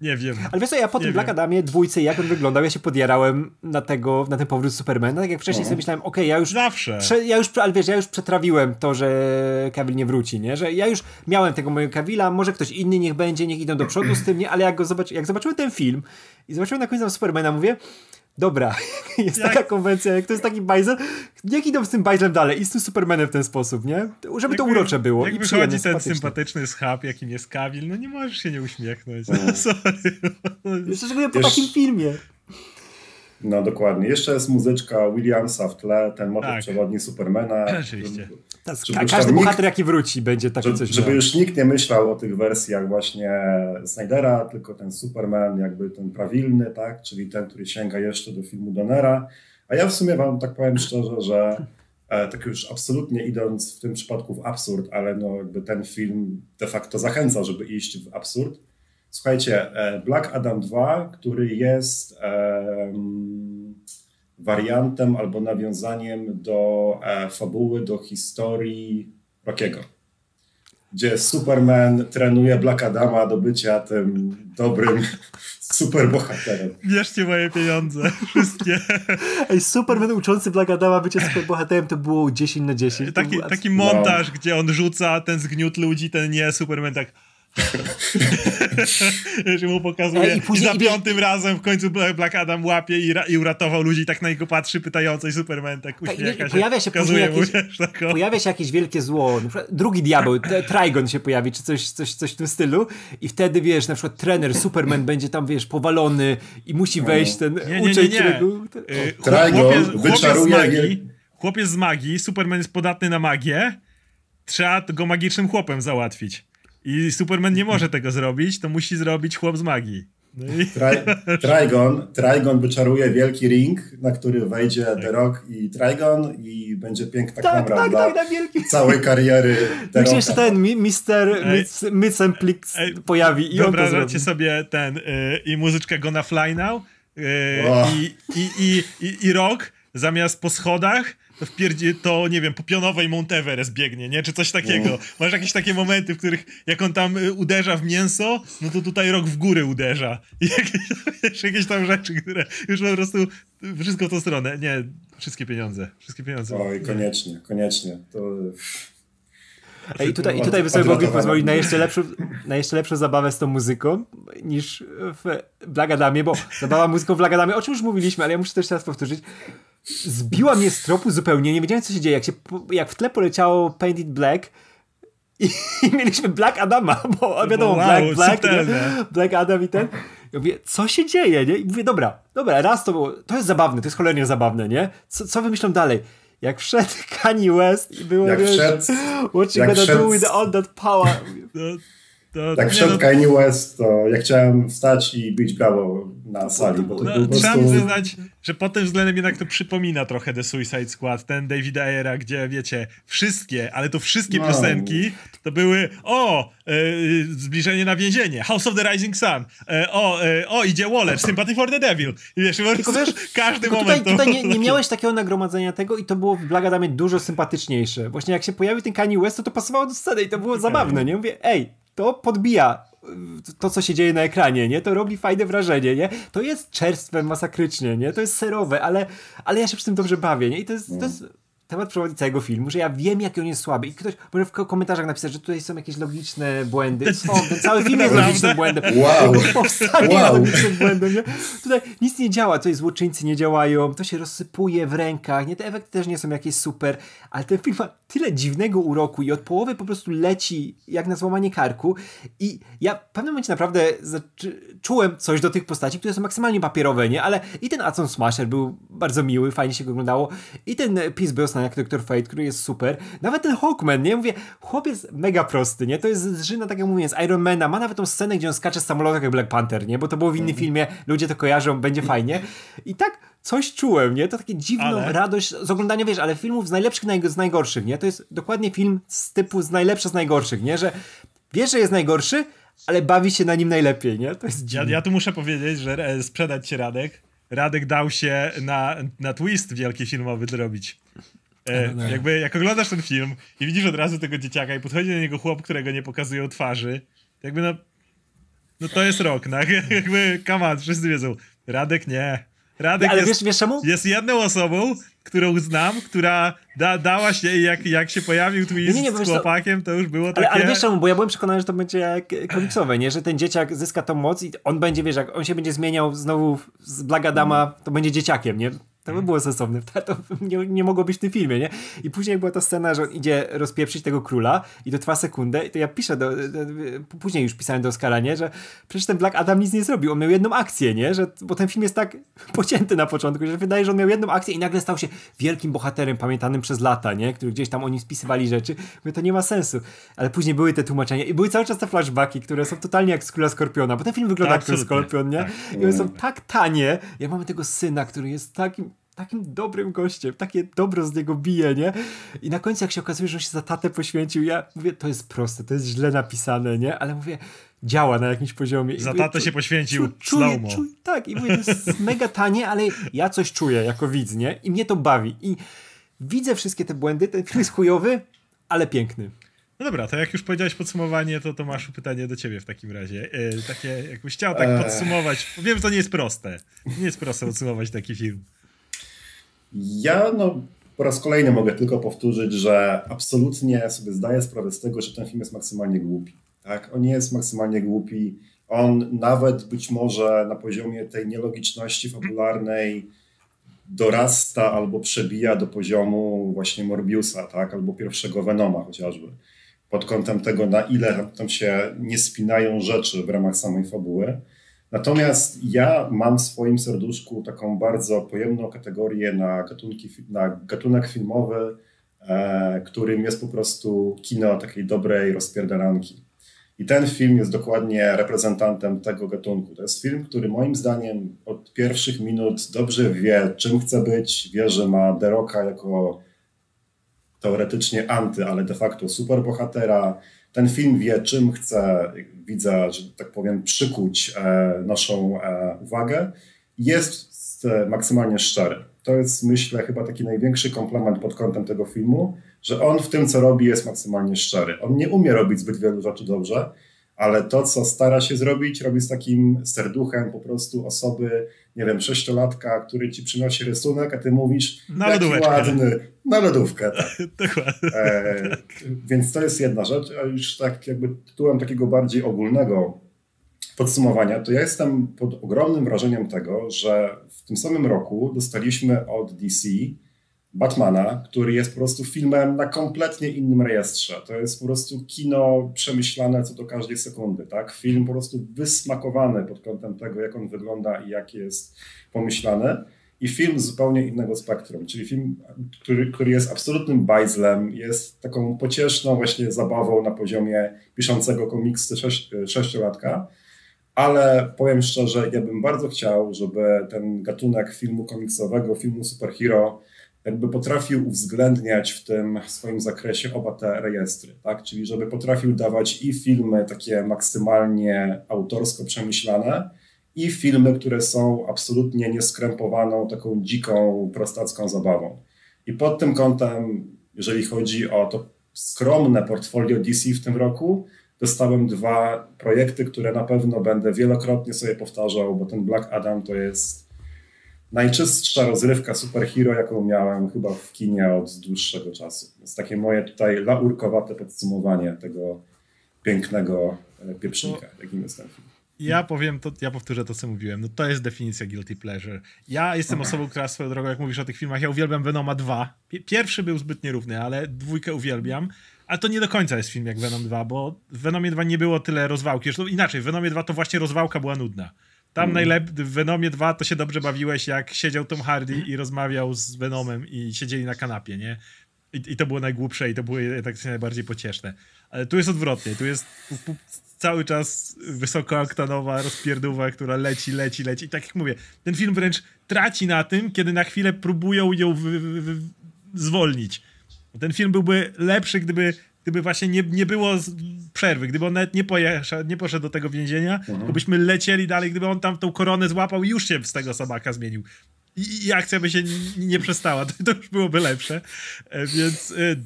Nie wiem. Ale wiesz co, ja po tym Black. Adamie dwójce, jak on wyglądał, ja się podjarałem na tego, na ten powrót Supermana. Tak jak wcześniej sobie myślałem, okej, ja już... Zawsze. Prze, ja już, ale wiesz, ja już przetrawiłem to, że Cavill nie wróci, nie? Że ja już miałem tego mojego Cavilla, może ktoś inny niech będzie, niech idą do przodu z tym, nie? Ale jak go zobaczy, jak zobaczyłem ten film i zobaczyłem na końcu tam Supermana, mówię, dobra, jest Jak- taka konwencja, jak to jest taki bajzel, niech idą z tym bajzlem dalej i z tym Supermanem w ten sposób, nie? Żeby to Jak wy- urocze było Jak wychodzi ten sympatyczny schab, jakim jest Kabil, no nie możesz się nie uśmiechnąć. Sorry. Jeszcze szczególnie po Wiesz- takim filmie. No dokładnie. Jeszcze jest muzyczka Williamsa w tle, ten motyw Tak. przewodni Supermana. Rzeczywiście. Tak, Żeby każdy tam nikt- bohater jaki wróci będzie takie Żeby, coś żeby miał. już nikt nie myślał o tych wersjach właśnie Snydera, tylko ten Superman, jakby ten prawilny, tak? Czyli ten, który sięga jeszcze do filmu Donnera. A ja w sumie wam tak powiem szczerze, że e, tak już absolutnie idąc w tym przypadku w absurd, ale no jakby ten film de facto zachęca, żeby iść w absurd. Słuchajcie, e, Black Adam 2, który jest em, wariantem albo nawiązaniem do e, fabuły, do historii Rockiego gdzie Superman trenuje Black Adama do bycia tym dobrym superbohaterem. Bierzcie moje pieniądze. Wszystkie. Ej, Superman uczący Black Adama bycie superbohaterem to było 10 na 10. To Taki, taki No. montaż, gdzie on rzuca ten zgniót ludzi, ten nie, Superman tak że mu pokazuje i i, później- za i wiesz- piątym razem w końcu Bla- Black Adam łapie i, ra, i uratował ludzi i tak na niego patrzy pytająco i Superman tak i uśmiecha się, pojawia się pokazuje mu, wiesz, taką... Pojawia się jakieś wielkie zło, na przykład drugi diabeł, Trigon się pojawi, czy coś, coś, coś w tym stylu i wtedy, wiesz, na przykład trener Superman będzie tam, wiesz, powalony i musi wejść ten Nie, nie, nie, uczeń, nie. którego... Y, chłop- Trigon chłopiec, chłopiec, z wyczaruje chłopiec z magii, Superman jest podatny na magię, trzeba go magicznym chłopem załatwić. I Superman nie może tego zrobić, to musi zrobić chłop z magii. No i... Tri- Trigon, Trigon wyczaruje wielki ring, na który wejdzie The Rock i Trigon i będzie piękna Tak, kamera tak, dla tak, na wielki... całej kariery The się jeszcze Rocka. ten mi- Mister. Mycemplix pojawi i on to sobie ten y, i muzyczkę Gonna Fly Now y, i, i, i, i, i Rock zamiast po schodach to, wpierdzi, to nie wiem, po pionowej Mount Everest biegnie, nie? Czy coś takiego. Masz jakieś takie momenty, w których jak on tam y, uderza w mięso, no to tutaj Rock w górę uderza. I jakieś, wiesz, jakieś tam rzeczy, które już po prostu wszystko w tą stronę. Nie, wszystkie pieniądze. Wszystkie pieniądze. Oj, koniecznie, koniecznie. To... Ej, i tutaj, i tutaj by sobie mogli pozwolić na jeszcze, lepszą, na jeszcze lepszą zabawę z tą muzyką niż w Black Adamie, bo zabawa muzyką w Black Adamie, o czym już mówiliśmy, ale ja muszę też teraz powtórzyć, zbiła mnie z tropu zupełnie, nie wiedziałem co się dzieje, jak, się, jak w tle poleciało Painted Black i, i mieliśmy Black Adama, bo wiadomo, Wow, Black, Black, nie? Black Adam i ten. Ja mówię, co się dzieje, nie? I mówię, dobra, dobra, raz to było, to jest zabawne, to jest cholernie zabawne, nie? Co, co wymyślą dalej? Jak wszedł Kanye West i było, Jak wiesz, wszedł- what you jak gonna wszedł- do with all that power? To, to, nie, wszedł no, Kanye West, to ja chciałem wstać i bić brawo na sali, bo to No, był trzeba prostu... przyznać, że pod tym względem jednak to przypomina trochę The Suicide Squad, ten Davida Ayera, gdzie wiecie, wszystkie, ale to wszystkie No. piosenki to były o, e, zbliżenie na więzienie, House of the Rising Sun, e, o, e, o, idzie Waller, Sympathy for the Devil. I wiesz, prostu wiesz, każdy Tylko moment tutaj, to tutaj nie, nie miałeś takiego nagromadzenia tego i to było w Black Adamie dużo sympatyczniejsze. Właśnie jak się pojawił ten Kanye West, to to pasowało do sceny i to było zabawne, nie? Mówię, ej, to podbija y, to, co się dzieje na ekranie, nie? To robi fajne wrażenie, nie? To jest czerstwe masakrycznie, nie? To jest serowe, ale, ale ja się przy tym dobrze bawię, nie? I to jest, to jest temat przewodni całego filmu, że ja wiem, jaki on jest słaby. I ktoś może w ko- komentarzach napisać, że tutaj są jakieś logiczne błędy. Są, ten cały film jest logicznym błędem. Wow. Powstanie Wow. logicznym błędem, nie? Tutaj nic nie działa, tutaj złoczyńcy nie działają, to się rozsypuje w rękach, nie? Te efekty też nie są jakieś super, ale ten film ma tyle dziwnego uroku i od połowy po prostu leci jak na złamanie karku i ja w pewnym momencie naprawdę czułem coś do tych postaci, które są maksymalnie papierowe, nie? Ale i ten Atom Smasher był bardzo miły, fajnie się go oglądało i ten Peace Brosnan jak Dr. Fate, który jest super. Nawet ten Hawkman, nie? Mówię, chłop jest mega prosty, nie? To jest zżyna, tak jak mówię, z Ironmana. Ma nawet tą scenę, gdzie on skacze z samolotu jak Black Panther, nie? Bo to było w innym filmie, ludzie to kojarzą, będzie fajnie. I tak coś czułem, nie? To takie dziwną Ale- radość z oglądania, wiesz, ale filmów z najlepszych, z najgorszych, nie? To jest dokładnie film z typu z najlepszych, z najgorszych, nie? Że wiesz, że jest najgorszy, ale bawi się na nim najlepiej, nie? To jest Ja, dziwne. ja tu muszę powiedzieć, że e, sprzedać cię Radek. Radek dał się na, na twist wielki filmowy zrobić. E, no. jakby jak oglądasz ten film i widzisz od razu tego dzieciaka i podchodzi do niego chłop, którego nie pokazują twarzy, to jakby no no to jest rok, no jakby, come on, wszyscy wiedzą. Radek nie. Radek Ale jest, wiesz, wiesz czemu? jest jedną osobą, którą znam, która da, dała się, jak, jak się pojawił twist Nie, nie, nie, bo z chłopakiem, to już było takie... Ale, ale wiesz czemu, bo ja byłem przekonany, że to będzie jak komiksowe, nie? Że ten dzieciak zyska tą moc i on będzie, wiesz, jak on się będzie zmieniał znowu z Black Adama, to będzie dzieciakiem, nie? To by było sensowne. To, nie, nie mogło być w tym filmie, nie? I później była ta scena, że on idzie rozpieprzyć tego króla i to trwa sekundę i to ja piszę do, do, do, później już pisałem do Oscara, nie? Że przecież ten Black Adam nic nie zrobił. On miał jedną akcję, nie? Że, bo ten film jest tak pocięty na początku, że wydaje, że on miał jedną akcję i nagle stał się wielkim bohaterem pamiętanym przez lata, nie? Który gdzieś tam oni spisywali rzeczy. Mówię, to nie ma sensu. Ale później były te tłumaczenia i były cały czas te flashbacki, które są totalnie jak z Króla Skorpiona, bo ten film wygląda jak Król. Skorpion, nie? Tak. I one są tak tanie. Ja mamy tego syna, który jest takim takim dobrym gościem, takie dobro z niego bije, nie? I na końcu jak się okazuje, że on się za tatę poświęcił, ja mówię, to jest proste, to jest źle napisane, nie? Ale mówię, działa na jakimś poziomie. I Za mówię, tatę się poświęcił czu- czuję, czuję, tak, i mówię, to jest mega tanie, ale ja coś czuję jako widz, nie? I mnie to bawi. I widzę wszystkie te błędy, ten film jest chujowy, ale piękny. No dobra, to jak już powiedziałeś podsumowanie, to Tomaszu pytanie do ciebie w takim razie. E, takie, jakbyś chciał tak podsumować. Wiem, że to nie jest proste. Nie jest proste podsumować taki film. Ja no, po raz kolejny mogę tylko powtórzyć, że absolutnie sobie zdaję sprawę z tego, że ten film jest maksymalnie głupi. Tak? On nie jest maksymalnie głupi. On nawet być może na poziomie tej nielogiczności fabularnej dorasta albo przebija do poziomu właśnie Morbiusa, tak? albo pierwszego Venoma chociażby. Pod kątem tego, na ile tam się nie spinają rzeczy w ramach samej fabuły. Natomiast ja mam w swoim serduszku taką bardzo pojemną kategorię na, gatunki, na gatunek filmowy, e, którym jest po prostu kino takiej dobrej rozpierdalanki. I ten film jest dokładnie reprezentantem tego gatunku. To jest film, który moim zdaniem od pierwszych minut dobrze wie, czym chce być, wie, że ma The Rocka jako teoretycznie anty, ale de facto superbohatera. Ten film wie, czym chce widza, że tak powiem, przykuć e, naszą e, uwagę. Jest e, maksymalnie szczery. To jest, myślę, chyba taki największy komplement pod kątem tego filmu, że on w tym, co robi, jest maksymalnie szczery. On nie umie robić zbyt wielu rzeczy dobrze, ale to, co stara się zrobić, robi z takim serduchem po prostu osoby, nie wiem, sześciolatka, który ci przynosi rysunek, a ty mówisz, Na jaki lodóweczkę. ładny, na lodówkę, tak. Dokładnie. E, więc to jest jedna rzecz, a już tak jakby tytułem takiego bardziej ogólnego podsumowania, to ja jestem pod ogromnym wrażeniem tego, że w tym samym roku dostaliśmy od DC Batmana, który jest po prostu filmem na kompletnie innym rejestrze. To jest po prostu kino przemyślane co do każdej sekundy, tak? Film po prostu wysmakowany pod kątem tego, jak on wygląda i jak jest pomyślany. I film zupełnie innego spektrum, czyli film, który, który jest absolutnym bajzlem, jest taką pocieszną właśnie zabawą na poziomie piszącego komiksy sześciolatka, ale powiem szczerze, ja bym bardzo chciał, żeby ten gatunek filmu komiksowego, filmu superhero jakby potrafił uwzględniać w tym swoim zakresie oba te rejestry, tak? Czyli żeby potrafił dawać i filmy takie maksymalnie autorsko przemyślane, i filmy, które są absolutnie nieskrępowaną, taką dziką, prostacką zabawą. I pod tym kątem, jeżeli chodzi o to skromne portfolio DC w tym roku, dostałem dwa projekty, które na pewno będę wielokrotnie sobie powtarzał, bo ten Black Adam to jest najczystsza rozrywka superhero, jaką miałem chyba w kinie od dłuższego czasu. Więc takie moje tutaj laurkowate podsumowanie tego pięknego e, pieprznika, jakim jest ten film. Ja powiem, to, ja powtórzę to, co mówiłem. No to jest definicja guilty pleasure. Ja jestem osobą, która swoją drogą, jak mówisz o tych filmach, ja uwielbiam Venoma 2. Pi- Pierwszy był zbyt nierówny, ale dwójkę uwielbiam. Ale to nie do końca jest film jak Venom 2, bo w Venomie 2 nie było tyle rozwałki. Zresztą inaczej, w Venomie 2 to właśnie rozwałka była nudna. Tam najlepiej, w Venomie 2 to się dobrze bawiłeś, jak siedział Tom Hardy i rozmawiał z Venomem i siedzieli na kanapie, nie? I, I to było najgłupsze i to było tak najbardziej pocieszne. Ale tu jest odwrotnie, tu jest cały czas wysokooktanowa rozpierdówa, która leci, leci, leci. I tak jak mówię, ten film wręcz traci na tym, kiedy na chwilę próbują ją wy, wy, wy, zwolnić. Ten film byłby lepszy, gdyby, gdyby właśnie nie, nie było przerwy, gdyby on nawet nie, pojecha, nie poszedł do tego więzienia, to byśmy lecieli dalej, gdyby on tam tą koronę złapał i już się z tego sobaka zmienił. I, i akcja by się nie, nie przestała, to, to już byłoby lepsze. E, Więc e,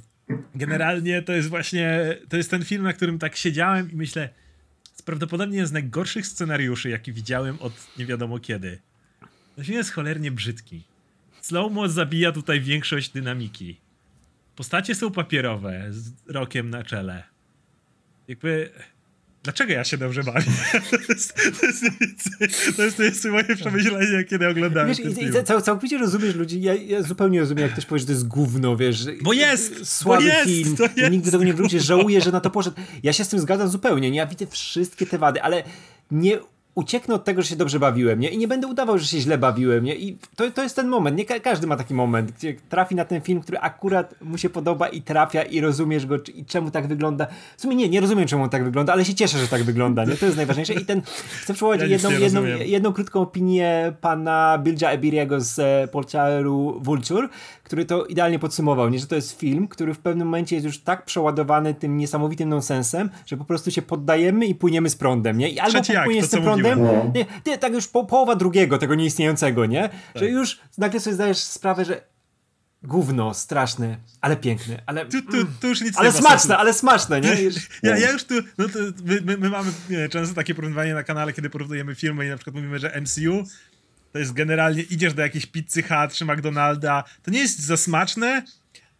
generalnie to jest właśnie, to jest ten film, na którym tak siedziałem i myślę, prawdopodobnie z najgorszych scenariuszy, jaki widziałem od nie wiadomo kiedy. Ten film jest cholernie brzydki. Slow-mo zabija tutaj większość dynamiki. Postacie są papierowe, z rokiem na czele. Jakby... Dlaczego ja się dobrze bawię? To jest, to jest, to jest, to jest moje przemyślenie, kiedy oglądałem Wiesz, ten i, film. cał, całkowicie rozumiesz ludzi, ja, ja zupełnie rozumiem, jak ktoś powie, że to jest gówno, wiesz. Bo jest! Słaby bo jest, film, nigdy jest. do tego nie wrócisz, żałuję, że na to poszedł. Ja się z tym zgadzam zupełnie, nie? Ja widzę wszystkie te wady, ale nie ucieknę od tego, że się dobrze bawiłem, nie? I nie będę udawał, że się źle bawiłem, nie? I to, to jest ten moment, nie? Ka- każdy ma taki moment, gdzie trafi na ten film, który akurat mu się podoba i trafia i rozumiesz go, i czemu tak wygląda. W sumie nie, nie rozumiem, czemu on tak wygląda, ale się cieszę, że tak wygląda, nie? To jest najważniejsze. I ten, chcę przywołać Ja jedną, jedną, jedną krótką opinię pana Bilja Ebiriego z e, portalu Vulture, który to idealnie podsumował, nie? że to jest film, który w pewnym momencie jest już tak przeładowany tym niesamowitym nonsensem, że po prostu się poddajemy i płyniemy z prądem, nie? I albo Trzeci to z tym prądem, mówiłem. No. nie, nie, tak już po, połowa drugiego, tego nieistniejącego, nie? Tak. Że już nagle sobie zdajesz sprawę, że gówno, straszne, ale piękne, ale... Tu, tu, tu już nic Ale nie ma smaczne, ale smaczne, nie? Ja, ja już tu, no to my, my, my mamy nie, często takie porównywanie na kanale, kiedy porównujemy filmy i na przykład mówimy, że MCU to jest generalnie, idziesz do jakiejś pizzy Hut czy McDonalda, to nie jest za smaczne,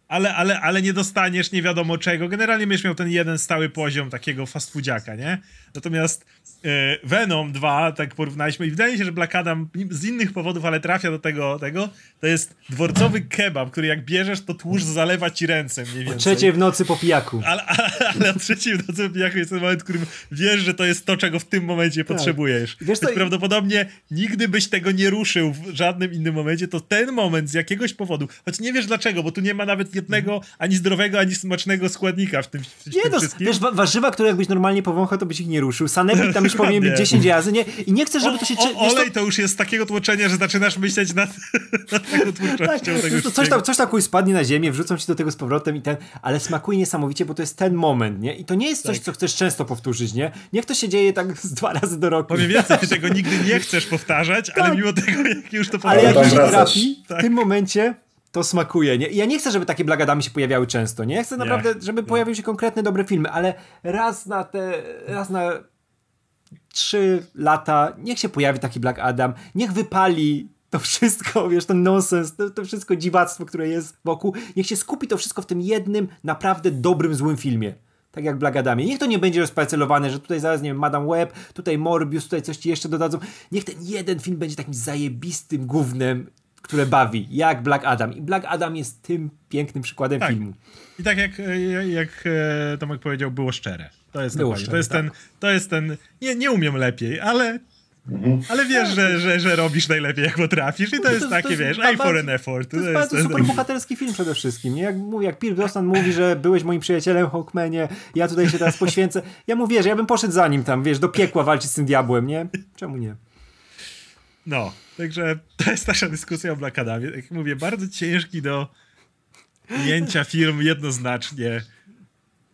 ale, ale, ale nie dostaniesz nie wiadomo czego. Generalnie będziesz miał ten jeden stały poziom takiego fast foodziaka, nie? Natomiast e, Venom 2, tak porównaliśmy i wydaje się, że Black Adam z innych powodów, ale trafia do tego, tego to jest dworcowy kebab, który jak bierzesz, to tłuszcz zalewa ci ręce mniej więcej. Trzeciej w nocy po pijaku. Ale, ale, ale na trzecim nocy pijaku jest ten moment, w którym wiesz, że to jest to, czego w tym momencie potrzebujesz. Tak. Wiesz co, Więc i- prawdopodobnie nigdy byś tego nie ruszył w żadnym innym momencie, to ten moment z jakiegoś powodu, choć nie wiesz dlaczego, bo tu nie ma nawet jednego ani zdrowego, ani smacznego składnika w tym, w tym Nie no, wszystkim. wiesz, wa- warzywa, które jakbyś normalnie powąchał, to byś ich nie ruszył. Sanepid tam już powinien być Dokładnie. 10 razy, nie? I nie chcesz, żeby to się... o, olej to już jest takiego tłoczenia, że zaczynasz myśleć nad, nad taką twórczością Tak, tego coś, tam, coś tam kuj spadnie na ziemię, wrzucą ci do tego z powrotem i ten, ale smakuje niesamowicie, bo to jest ten moment, nie? I to nie jest coś, Tak. co chcesz często powtórzyć, nie? Niech to się dzieje tak z dwa razy do roku. Powiem więcej, ty tego nigdy nie chcesz powtarzać, ale Tak. mimo tego, jak już to ale Ale jak wracasz. trafi, w Tak. tym momencie to smakuje, nie? I ja nie chcę, żeby takie blagadami się pojawiały często, nie? Ja chcę naprawdę, żeby nie. pojawiły się konkretne, dobre filmy, ale raz na te, raz na trzy lata, niech się pojawi taki Black Adam, niech wypali to wszystko, wiesz, ten nonsens, to, to wszystko dziwactwo, które jest wokół, niech się skupi to wszystko w tym jednym, naprawdę dobrym, złym filmie. Tak jak Black Adamie. Niech to nie będzie rozparcelowane, że tutaj zaraz, nie wiem, Madame Web, tutaj Morbius, tutaj coś ci jeszcze dodadzą. Niech ten jeden film będzie takim zajebistym gównem, które bawi, jak Black Adam. I Black Adam jest tym pięknym przykładem Tak. filmu. I tak jak, e, jak e, Tomek powiedział, było szczere. To jest, Było szczere, to jest tak. ten, to jest ten, nie, nie umiem lepiej, ale, Mhm. ale wiesz, że, że, że robisz najlepiej jak potrafisz i to jest takie, wiesz, ba- eye for an effort. To jest bardzo ten- super bohaterski film przede wszystkim. Nie? Jak, jak Pierce Brosnan mówi, że byłeś moim przyjacielem Hawkmanie, ja tutaj się teraz poświęcę. Ja mu wierzę, ja bym poszedł za nim tam, wiesz, do piekła walczyć z tym diabłem, nie? Czemu nie? No, także to jest nasza dyskusja o Black Adamie. Jak mówię, bardzo ciężki do ujęcia film jednoznacznie,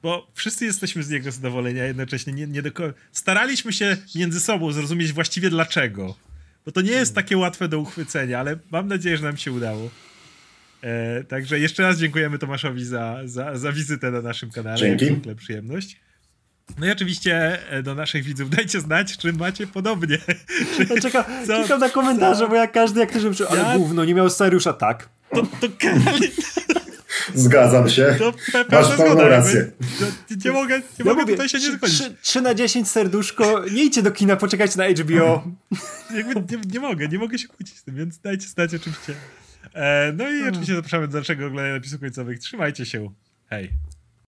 bo wszyscy jesteśmy z niego zadowoleni, a jednocześnie nie, nie do Staraliśmy się między sobą zrozumieć właściwie dlaczego. Bo to nie jest takie łatwe do uchwycenia, ale mam nadzieję, że nam się udało. E, także jeszcze raz dziękujemy Tomaszowi za, za, za wizytę na naszym kanale. Dzięki. Jak zwykle przyjemność. No i oczywiście e, do naszych widzów dajcie znać, czy macie podobnie. Czy, Ja czekam, Co? czekam na komentarze, bo jak każdy, jak ktoś mówi, ale Ja- gówno, nie miał scenariusza, tak. To, to Zgadzam się. to pe- Masz pełną rację. To, nie mogę, nie mogę tutaj się nie zgodzić. 3, 3 na 10 serduszko, nie idźcie do kina, poczekajcie na HBO. Jakby nie, nie mogę, nie mogę się kłócić z tym, więc dajcie znać oczywiście. E, no i oczywiście zapraszamy do dalszego oglądania napisów końcowych. Trzymajcie się. Hej.